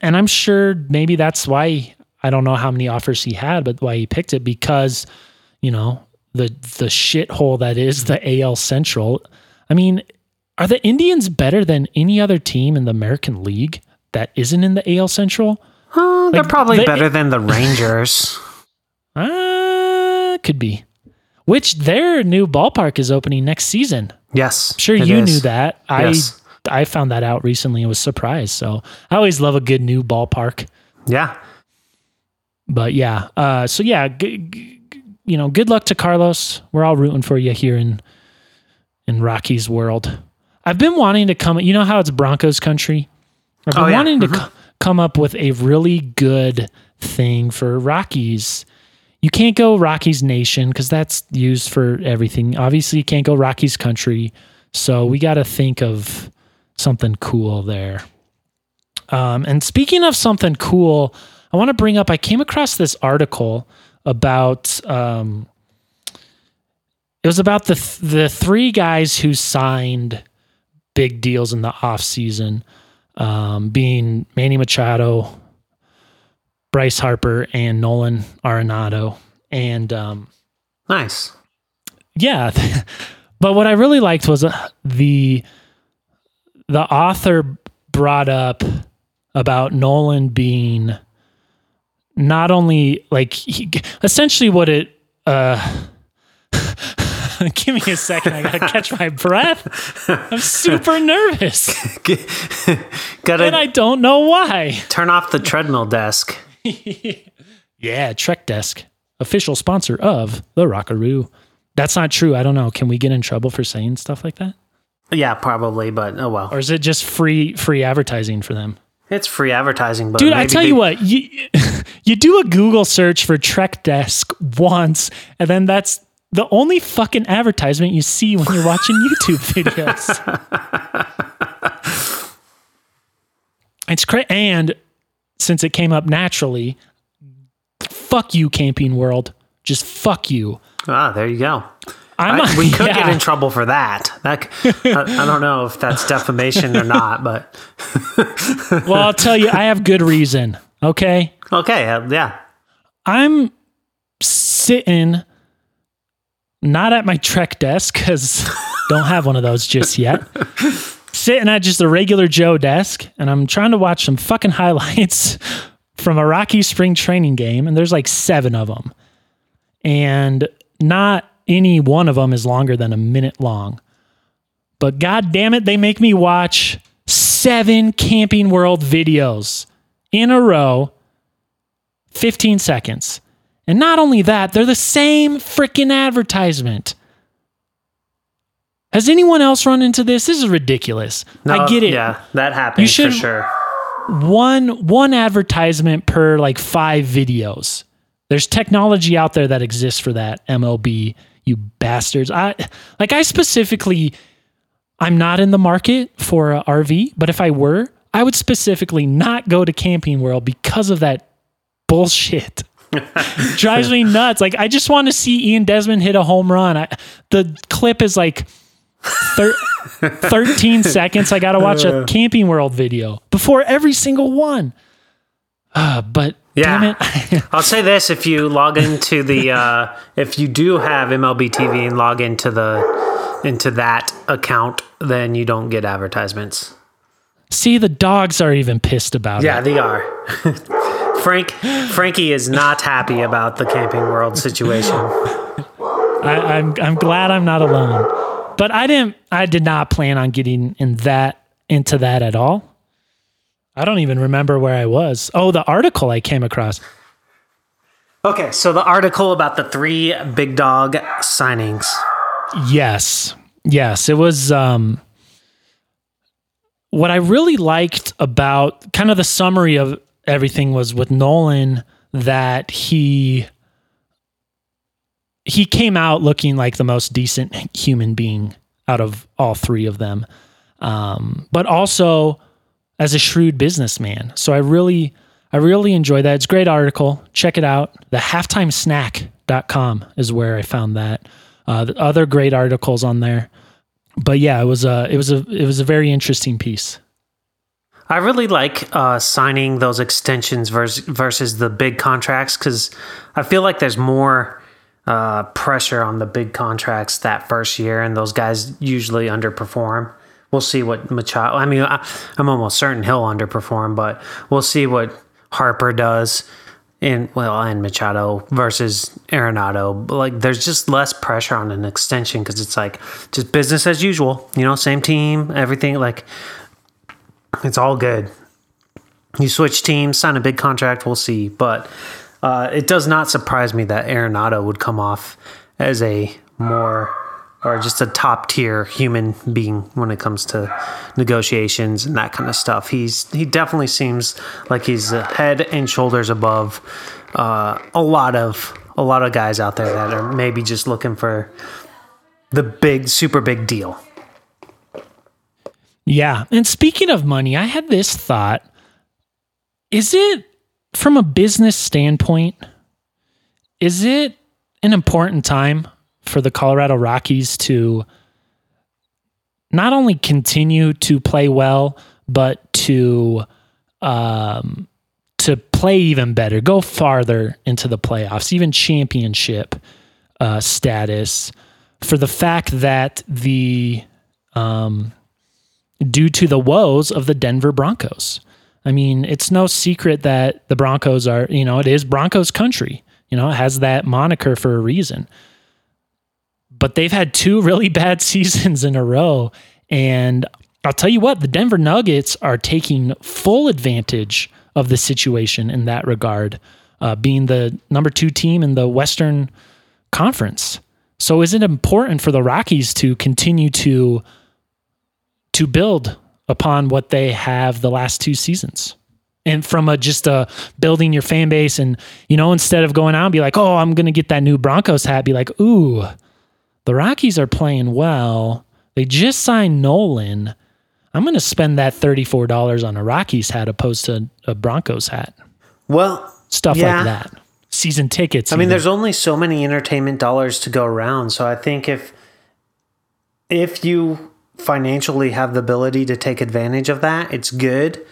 and I'm sure maybe that's why I don't know how many offers he had, but why he picked it because, you know, the the shithole that is the AL Central. I mean, are the Indians better than any other team in the American League that isn't in the AL Central? Oh, they're probably they- better than the Rangers. Uh, could be. Which their new ballpark is opening next season. yes. I'm Sure, you is. knew that. Yes. I I found that out recently and was surprised. So I always love a good new ballpark. Yeah. But yeah, uh, so yeah, g- g- you know, good luck to Carlos. We're all rooting for you here in in Rocky's world. I've been wanting to come. You know how it's Broncos country. I've been Oh, yeah. wanting to co- come up with a really good thing for Rockies. You can't go Rockies Nation because that's used for everything. Obviously, you can't go Rockies country. So we got to think of something cool there. Um, and speaking of something cool, I want to bring up. I came across this article about. Um, it was about the th- the three guys who signed big deals in the off season, um, being Manny Machado, Bryce Harper, and Nolan Arenado. And um, Nice. yeah, but what I really liked was uh, the the author brought up about Nolan being not only like he, essentially what it uh give me a second i gotta catch my breath. I'm super nervous. Gotta and i don't know why. turn off the treadmill desk. yeah trek desk official sponsor of the rockaroo. That's not true i don't know. Can we get in trouble for saying stuff like that? Yeah, probably, but oh well. or is it just free free advertising for them? It's free advertising, but dude i tell they- you what you, you do a google search for trek desk once and then that's the only fucking advertisement you see when you're watching youtube videos it's crazy and since it came up naturally fuck you camping world just fuck you Ah, there you go. I'm, I- we could yeah. get in trouble for that. That I, I don't know if that's defamation or not, but well i'll tell you i have good reason okay okay, uh, yeah. I'm sitting not at my Trek desk because don't have one of those just yet. sitting at just a regular Joe desk, and I'm trying to watch some fucking highlights from a Rocky spring training game, and there's like seven of them, and not any one of them is longer than a minute long. But god damn it, they make me watch seven Camping World videos in a row 15 seconds. And not only that, they're the same freaking advertisement. Has anyone else run into this? This is ridiculous. I get it. Yeah, that happens you should- for sure. One one advertisement per like 5 videos. There's technology out there that exists for that. MLB, you bastards. I like I specifically I'm not in the market for a RV, but if I were, I would specifically not go to Camping World because of that bullshit. drives me nuts. Like I just want to see Ian Desmond hit a home run. I, the clip is like thir- 13 seconds. I got to watch a Camping World video before every single one. Uh, but Yeah. damn it. I'll say this: if you log into the, uh, if you do have MLB TV and log into the into that account, then you don't get advertisements. see, the dogs are even pissed about Yeah, it. Yeah, they are. Frank Frankie is not happy about the Camping World situation. I, I'm I'm glad I'm not alone. But I didn't. I did not plan on getting in that into that at all. I don't even remember where I was. Oh, the article I came across. Okay, so the article about the three big dog signings. Yes. Yes. It was um what I really liked about kind of the summary of everything was with Nolan that he he came out looking like the most decent human being out of all three of them. Um, but also as a shrewd businessman. So I really I really enjoy that. It's a great article. Check it out. The halftimesnack.com is where I found that. Uh, the other great articles on there. But yeah, it was a it was a it was a very interesting piece. I really like uh, signing those extensions versus, versus the big contracts because I feel like there's more uh, pressure on the big contracts that first year, and those guys usually underperform. We'll see what Machado. I mean, I, I'm almost certain he'll underperform, but we'll see what Harper does. And well, and Machado versus Arenado, like there's just less pressure on an extension because it's like just business as usual, you know, same team, everything. Like it's all good. You switch teams, sign a big contract, we'll see. But uh, it does not surprise me that Arenado would come off as a more or just a top tier human being when it comes to negotiations and that kind of stuff. He's he definitely seems like he's head and shoulders above uh, a lot of a lot of guys out there that are maybe just looking for the big super big deal. Yeah, and speaking of money, I had this thought: is it from a business standpoint? Is it an important time for the Colorado Rockies to not only continue to play well, but to um, to play even better, go farther into the playoffs, even championship uh, status, for the fact that the um, due to the woes of the Denver Broncos. I mean, it's no secret that the Broncos are, you know, it is Broncos country. You know, it has that moniker for a reason but they've had two really bad seasons in a row. And I'll tell you what, the Denver Nuggets are taking full advantage of the situation in that regard, uh, being the number two team in the Western Conference. So, is it important for the Rockies to continue to to build upon what they have the last two seasons? And from a just a building your fan base, and you know, instead of going out and be like, "Oh, I'm going to get that new Broncos hat," be like, "Ooh, the Rockies are playing well. They just signed Nolan. I'm going to spend that $34 on a Rockies hat opposed to a Broncos hat. Well, stuff yeah. like that. Season tickets. I mean, there's only so many entertainment dollars to go around, so I think if if you financially have the ability to take advantage of that, it's good.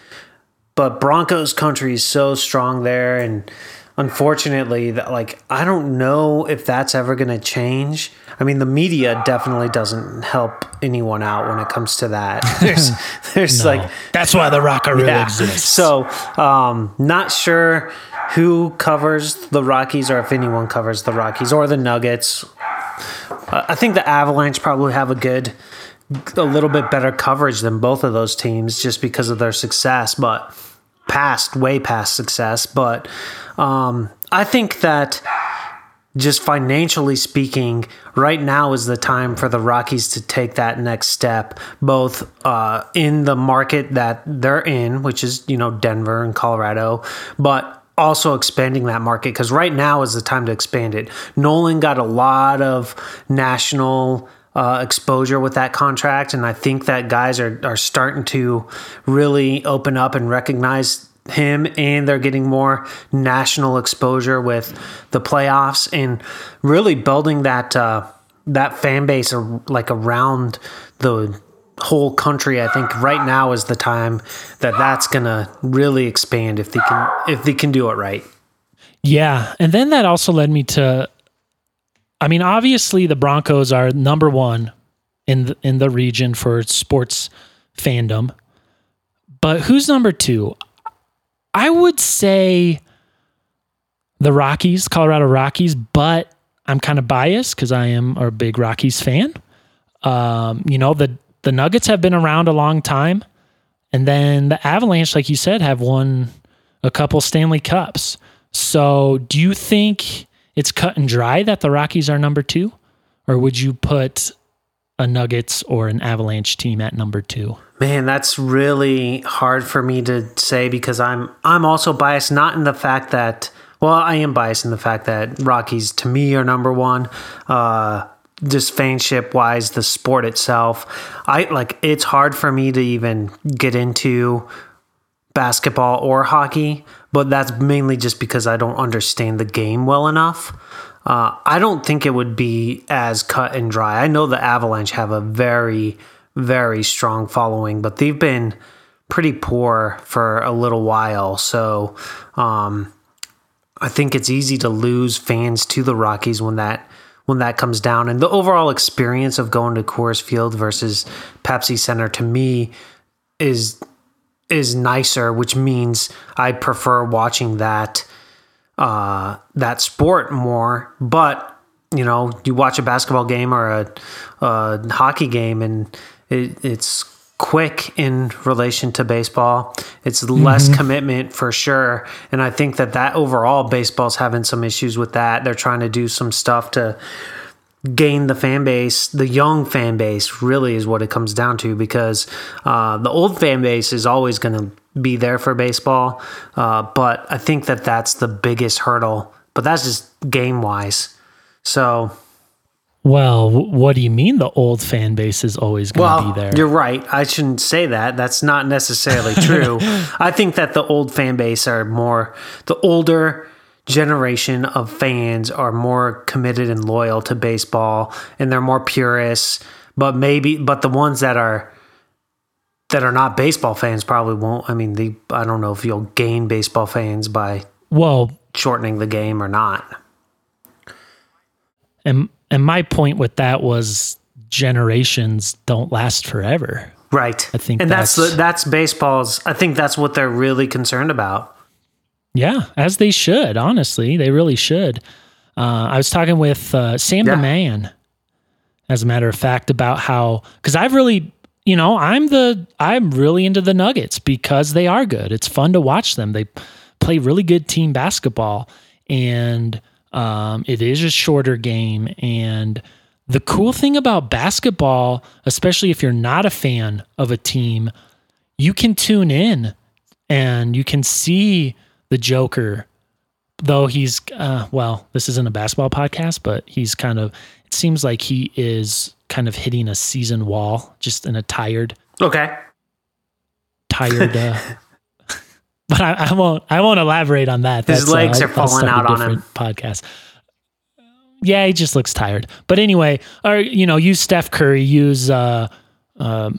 But Broncos country is so strong there and unfortunately that like I don't know if that's ever going to change. I mean, the media definitely doesn't help anyone out when it comes to that. There's, there's no. like that's why the Rockaroo yeah. exists. So, um, not sure who covers the Rockies or if anyone covers the Rockies or the Nuggets. Uh, I think the Avalanche probably have a good, a little bit better coverage than both of those teams just because of their success, but past, way past success. But um, I think that just financially speaking, right now is the time for the Rockies to take that next step, both uh, in the market that they're in, which is, you know, Denver and Colorado, but also expanding that market because right now is the time to expand it. Nolan got a lot of national uh, exposure with that contract, and I think that guys are, are starting to really open up and recognize him and they're getting more national exposure with the playoffs and really building that uh, that fan base like around the whole country. I think right now is the time that that's gonna really expand if they can if they can do it right. Yeah, and then that also led me to. I mean, obviously the Broncos are number one in the, in the region for sports fandom, but who's number two? I would say the Rockies, Colorado Rockies, but I'm kind of biased because I am a big Rockies fan. Um, you know, the the Nuggets have been around a long time. And then the Avalanche, like you said, have won a couple Stanley Cups. So do you think it's cut and dry that the Rockies are number two? Or would you put a Nuggets or an Avalanche team at number two? Man, that's really hard for me to say because I'm I'm also biased not in the fact that well, I am biased in the fact that Rockies to me are number one. Uh, just fanship wise, the sport itself, I like it's hard for me to even get into basketball or hockey, but that's mainly just because I don't understand the game well enough. Uh, I don't think it would be as cut and dry. I know the Avalanche have a very very strong following, but they've been pretty poor for a little while. So um, I think it's easy to lose fans to the Rockies when that when that comes down. And the overall experience of going to Coors Field versus Pepsi Center to me is is nicer, which means I prefer watching that uh, that sport more. But you know, you watch a basketball game or a, a hockey game, and it, it's quick in relation to baseball. It's less mm-hmm. commitment for sure, and I think that that overall baseball's having some issues with that. They're trying to do some stuff to gain the fan base, the young fan base, really is what it comes down to because uh, the old fan base is always going to be there for baseball. Uh, but I think that that's the biggest hurdle. But that's just game wise. So. Well, what do you mean the old fan base is always going to well, be there? You're right. I shouldn't say that. That's not necessarily true. I think that the old fan base are more the older generation of fans are more committed and loyal to baseball and they're more purists but maybe but the ones that are that are not baseball fans probably won't. I mean the i don't know if you'll gain baseball fans by well shortening the game or not. and and my point with that was generations don't last forever. Right. I think and that's that's, that's baseball's i think that's what they're really concerned about yeah, as they should. Honestly, they really should. Uh, I was talking with uh, Sam yeah. the Man, as a matter of fact, about how because I've really, you know, I'm the I'm really into the Nuggets because they are good. It's fun to watch them. They play really good team basketball, and um, it is a shorter game. And the cool thing about basketball, especially if you're not a fan of a team, you can tune in and you can see the Joker, though he's uh, well, this isn't a basketball podcast, but he's kind of. It seems like he is kind of hitting a season wall, just in a tired. Okay. Tired. Uh, but I, I, won't. I won't elaborate on that. His That's, legs uh, are falling out on him. Podcast. Yeah, he just looks tired. But anyway, or you know, use Steph Curry, use uh, uh,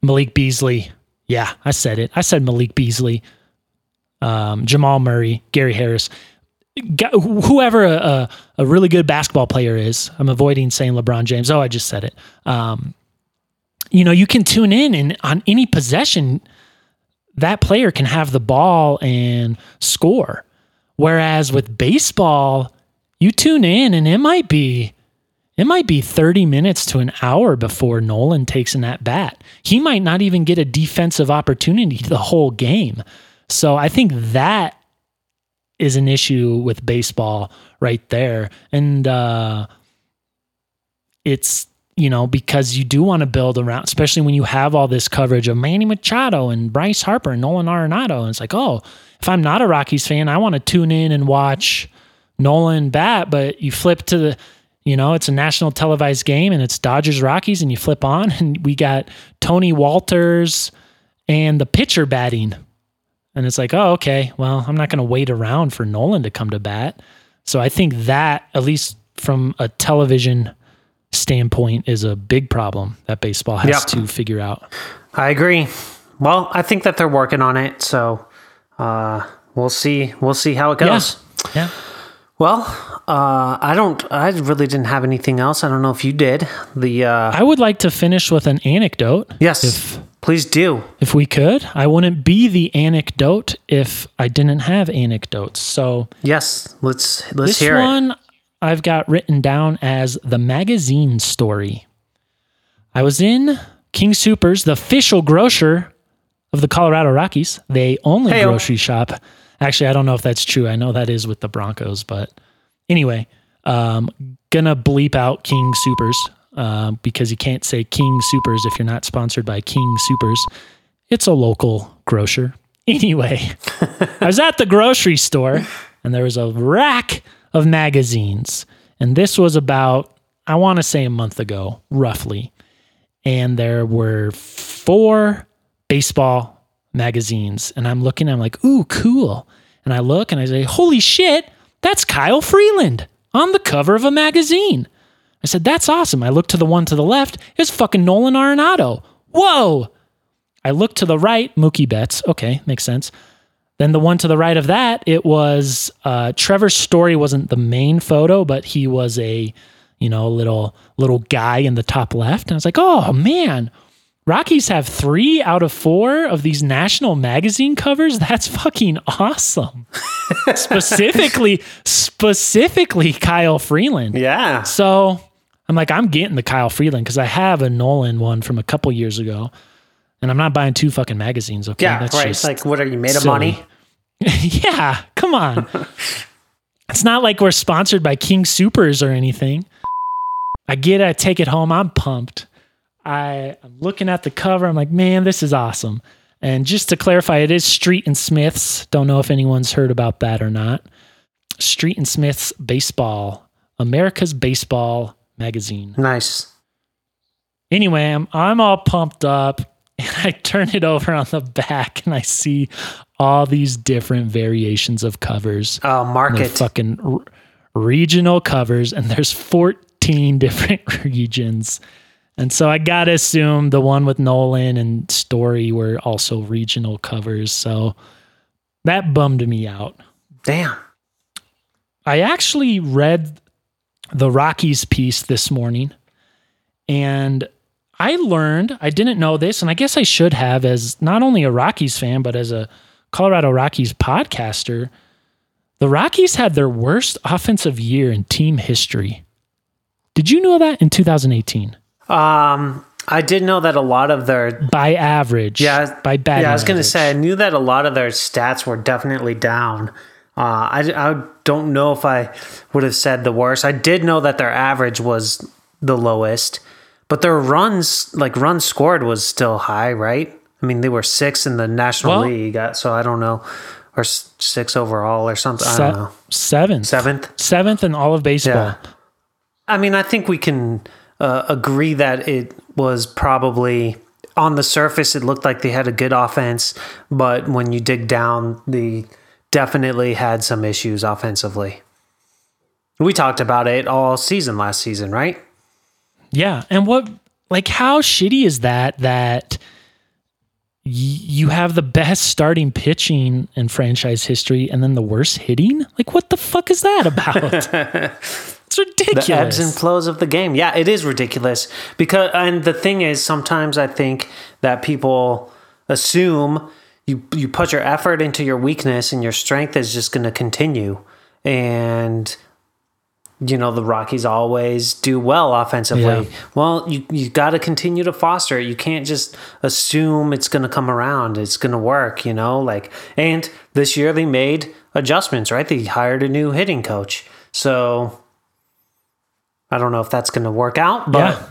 Malik Beasley. Yeah, I said it. I said Malik Beasley um, Jamal Murray, Gary Harris, whoever a, a, really good basketball player is. I'm avoiding saying LeBron James. Oh, I just said it. Um, you know, you can tune in and on any possession, that player can have the ball and score. Whereas with baseball, you tune in and it might be it might be 30 minutes to an hour before Nolan takes an at bat. He might not even get a defensive opportunity the whole game. So I think that is an issue with baseball right there. And uh, it's, you know, because you do want to build around, especially when you have all this coverage of Manny Machado and Bryce Harper and Nolan Arenado. And it's like, oh, if I'm not a Rockies fan, I want to tune in and watch Nolan bat. But you flip to the, you know, it's a national televised game and it's Dodgers Rockies, and you flip on and we got Tony Wolters and the pitcher batting and it's like, oh, okay, well, I'm not going to wait around for Nolan to come to bat. So I think that, at least from a television standpoint, is a big problem that baseball has yep. to figure out. I agree. Well, I think that they're working on it. So uh, we'll see. We'll see how it goes. Yeah. yeah. Well, uh, I don't. I really didn't have anything else. I don't know if you did. The uh, I would like to finish with an anecdote. Yes. If Please do. If we could, I wouldn't be the anecdote if I didn't have anecdotes. So yes, let's let's hear it. This one I've got written down as the magazine story. I was in King Soopers, the official grocer of the Colorado Rockies. They only Hey-o. grocery shop. Actually, I don't know if that's true. I know that is with the Broncos, but anyway, um, gonna bleep out King Soopers uh, because you can't say King Soopers if you're not sponsored by King Soopers. It's a local grocer. Anyway, I was at the grocery store and there was a rack of magazines. And this was about, I want to say a month ago, roughly. And there were four baseball magazines. And I'm looking, I'm like, ooh, cool. And I look and I say, holy shit, that's Kyle Freeland on the cover of a magazine. I said, That's awesome. I looked to the one to the left. It's fucking Nolan Arenado. Whoa. I looked to the right, Mookie Betts. Okay, makes sense. Then the one to the right of that, it was uh, Trevor Story wasn't the main photo, but he was a, you know, little little guy in the top left. And I was like, oh man, Rockies have three out of four of these national magazine covers. That's fucking awesome. specifically, specifically Kyle Freeland. Yeah. So I'm like, I'm getting the Kyle Freeland because I have a Nolan one from a couple years ago, and I'm not buying two fucking magazines. Okay, Yeah, That's right. just like, what are you made of money? yeah, come on. it's not like we're sponsored by King Soopers or anything. I get it, I take it home, I'm pumped. I, I'm looking at the cover, I'm like, man, this is awesome. And just to clarify, it is Street and Smiths. Don't know if anyone's heard about that or not. Street and Smiths Baseball, America's Baseball magazine. Nice. Anyway, I'm, I'm all pumped up and I turn it over on the back and I see all these different variations of covers. Oh, They're market. fucking r- regional covers and there's 14 different regions. And so I got to assume the one with Nolan and Story were also regional covers. So that bummed me out. Damn. I actually read the Rockies piece this morning and I learned, I didn't know this, and I guess I should have as not only a Rockies fan, but as a Colorado Rockies podcaster. The Rockies had their worst offensive year in team history. Did you know that in 2018? Um, I did know that a lot of their By average. Yeah, By bad. Yeah, I was going to say I knew that a lot of their stats were definitely down. Uh, I I don't know if I would have said the worst. I did know that their average was the lowest, but their runs, like runs scored, was still high, right? I mean, they were six in the National Well- League, uh, so I don't know, or six overall or something. I don't know. Seventh. Seventh. Seventh in all of baseball. Yeah. I mean, I think we can uh, agree that it was probably on the surface, it looked like they had a good offense, but when you dig down, they definitely had some issues offensively. We talked about it all season last season, right? Yeah. And what, like, how shitty is that that y- you have the best starting pitching in franchise history and then the worst hitting? Like, what the fuck is that about? it's ridiculous. The ebbs and flows of the game. Yeah, it is ridiculous because, and the thing is, sometimes I think that people assume you you put your effort into your weakness and your strength is just going to continue, and you know the Rockies always do well offensively. Yeah. Well, you you got to continue to foster it. You can't just assume it's going to come around. It's going to work. You know, like and this year they made adjustments. Right, they hired a new hitting coach. So I don't know if that's going to work out, but Yeah.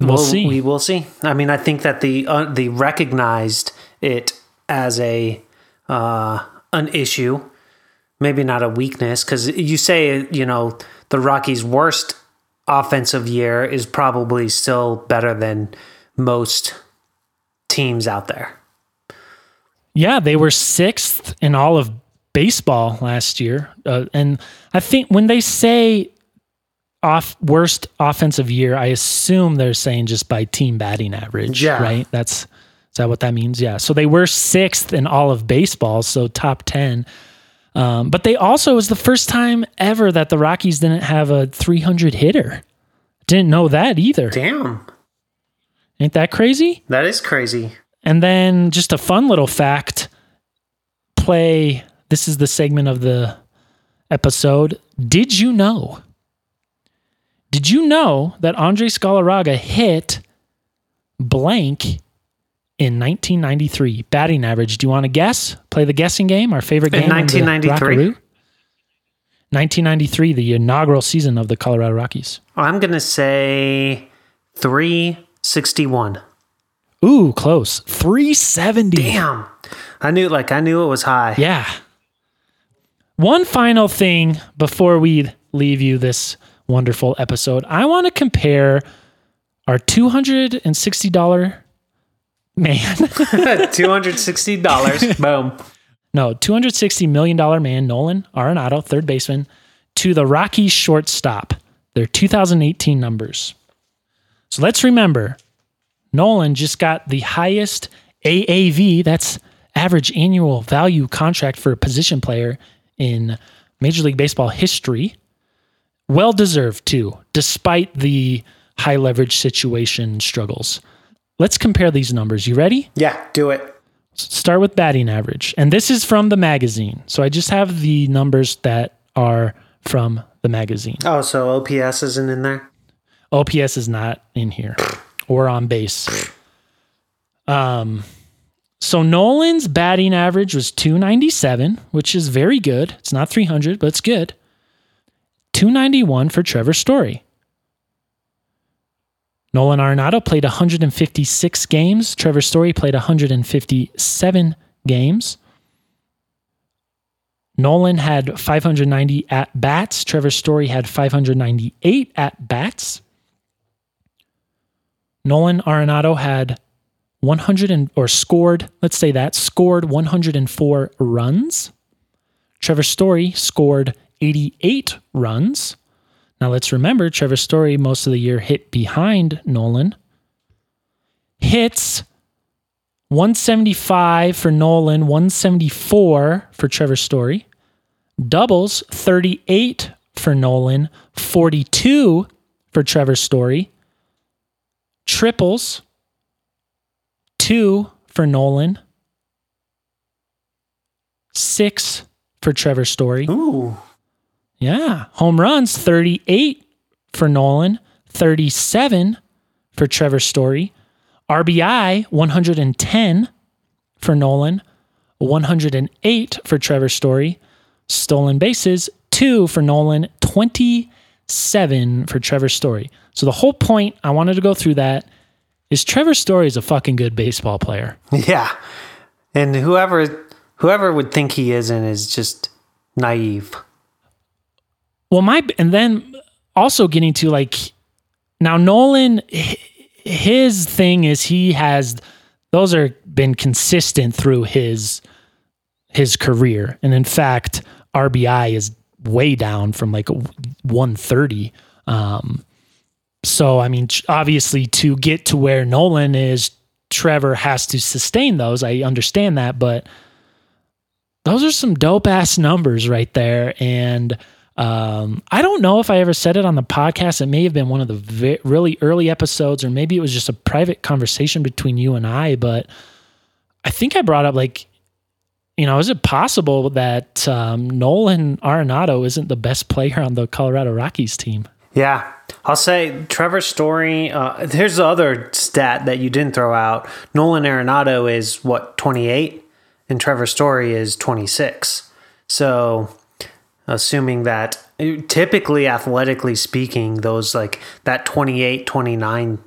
We'll see. We will see. I mean, I think that the uh, they recognized it as a uh, an issue, maybe not a weakness, because you say you know the Rockies' worst offensive year is probably still better than most teams out there. Yeah, they were sixth in all of baseball last year. Uh, and I think when they say off worst offensive year, I assume they're saying just by team batting average. Yeah. Right. That's is that what that means? Yeah. So they were sixth in all of baseball, so top ten. Um, but they also it was the first time ever that the Rockies didn't have a 300 hitter. Didn't know that either. Damn, Ain't that crazy? that is crazy. And then just a fun little fact play. This is the segment of the episode. Did you know? Did you know that Andres Galarraga hit blank in 1993? Batting average. Do you want to guess? Play the guessing game, our favorite In game. the 1993? 1993, the inaugural season of the Colorado Rockies. Oh, I'm gonna say three sixty one. Ooh, close. 370. Damn, I knew like I knew it was high. Yeah. One final thing before we leave you this wonderful episode. I want to compare our $260 man, Two hundred sixty dollars. Boom. no, $260 million man, Nolan Arenado, third baseman, to the Rockies shortstop, their 2018 numbers. So let's remember Nolan just got the highest AAV, that's average annual value contract for a position player in Major League Baseball history. Well deserved too, despite the high leverage situation struggles. Let's compare these numbers. You ready? Yeah, do it. start with batting average. And this is from the magazine. So I just have the numbers that are from the magazine. Oh, so OPS isn't in there? OPS is not in here or on base. Um so Nolan's batting average was 297, which is very good. It's not 300, but it's good. 291 for Trevor Story. Nolan Arenado played 156 games. Trevor Story played 157 games. Nolan had 590 at bats. Trevor Story had 598 at bats. Nolan Arenado had 100 and, or scored, let's say that, scored 104 runs. Trevor Story scored 88 runs. Now let's remember Trevor Story most of the year hit behind Nolan. Hits 175 for Nolan, 174 for Trevor Story. Doubles 38 for Nolan, 42 for Trevor Story. Triples 2 for Nolan. 6 for Trevor Story. Ooh. Yeah. Home runs 38 for Nolan, 37 for Trevor Story. RBI 110 for Nolan, 108 for Trevor Story. Stolen bases 2 for Nolan, 27 for Trevor Story. So the whole point I wanted to go through that is Trevor Story is a fucking good baseball player. Yeah. And whoever whoever would think he isn't is just naive. Well, my and then also getting to like now Nolan, his thing is he has those are been consistent through his his career, and in fact, RBI is way down from like 130. Um, so I mean, obviously, to get to where Nolan is, Trevor has to sustain those. I understand that, but those are some dope ass numbers right there, and. Um, I don't know if I ever said it on the podcast. It may have been one of the ve- really early episodes, or maybe it was just a private conversation between you and I. But I think I brought up like, you know, is it possible that um, Nolan Arenado isn't the best player on the Colorado Rockies team? Yeah. I'll say Trevor Story. Uh, here's the other stat that you didn't throw out. Nolan Arenado is what, 28? And Trevor Story is 26. So, assuming that typically, athletically speaking, those like that 28, 29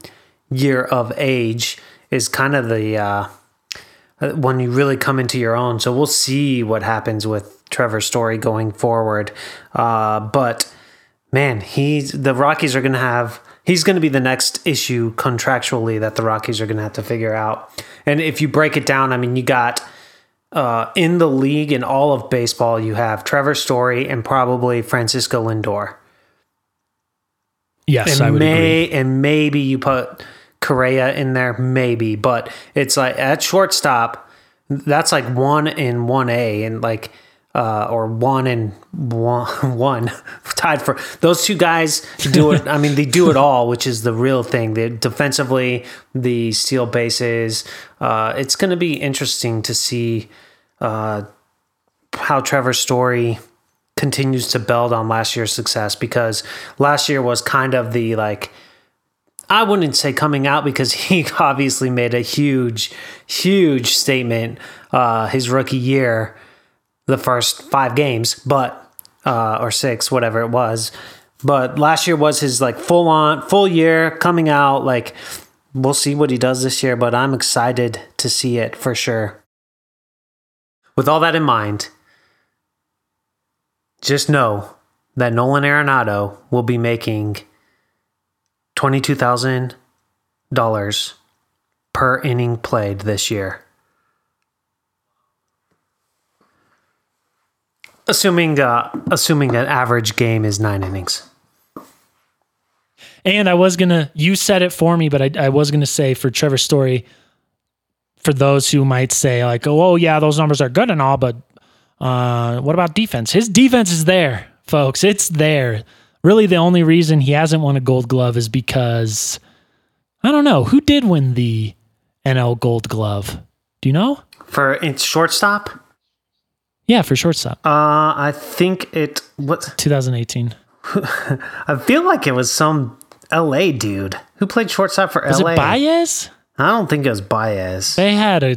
year of age is kind of the uh, when you really come into your own. So, we'll see what happens with Trevor Story going forward. Uh, but man, he's the Rockies are going to have. He's going to be the next issue contractually that the Rockies are going to have to figure out. And if you break it down, I mean, you got uh, in the league in all of baseball, you have Trevor Story and probably Francisco Lindor. Yes, and I would may agree. and maybe you put Correa in there, maybe, but it's like at shortstop, that's like one in one A and like uh, or one and one one tied for those two guys do it. I mean, they do it all, which is the real thing. The defensively, the steal bases. Uh, it's going to be interesting to see uh, how Trevor Story continues to build on last year's success because last year was kind of the like I wouldn't say coming out because he obviously made a huge, huge statement uh, his rookie year, the first five games, but uh, or six, whatever it was. But last year was his like full on full year coming out. Like we'll see what he does this year, but I'm excited to see it for sure. With all that in mind, just know that Nolan Arenado will be making $22,000 per inning played this year. Assuming uh, assuming an average game is 9 innings. And I was gonna, you said it for me, but I, I was gonna say for Trevor Story, for those who might say like, oh, oh yeah, those numbers are good and all, but uh, what about defense? His defense is there, folks. It's there. Really, the only reason he hasn't won a Gold Glove is because I don't know who did win the NL Gold Glove. Do you know? For its shortstop, Yeah, for shortstop, uh, I think it what 2018. I feel like it was some LA dude who played shortstop for Was LA. it Baez? I don't think it was Baez. They had a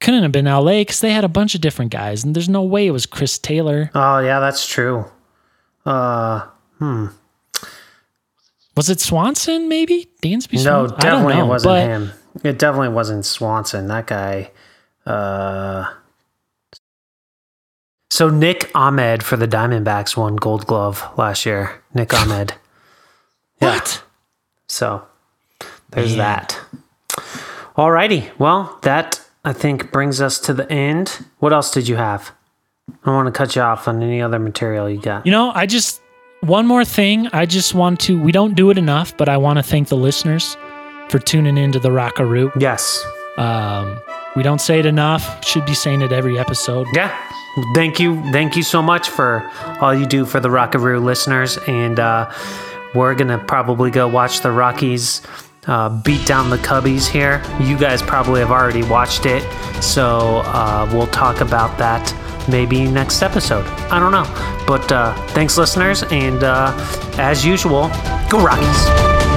couldn't have been LA because they had a bunch of different guys, and there's no way it was Chris Taylor. Oh yeah, that's true. Uh, Was it Swanson? Maybe Dansby. no, definitely know, it wasn't but him. It definitely wasn't Swanson. That guy. Uh, so Nick Ahmed for the Diamondbacks won Gold Glove last year. Nick Ahmed. Yeah. What? So there's Man. that. Alrighty. Well, that I think brings us to the end. What else did you have? I don't want to cut you off on any other material you got. You know, I just one more thing. I just want to. We don't do it enough, but I want to thank the listeners for tuning into the Rockaroo. Yes. Um, we don't say it enough. Should be saying it every episode. Yeah. Thank you. Thank you so much for all you do for the Rockaroo listeners. And uh, we're going to probably go watch the Rockies uh, beat down the Cubbies here. You guys probably have already watched it. So uh, we'll talk about that maybe next episode. I don't know. But uh, thanks, listeners. And uh, as usual, go Rockies.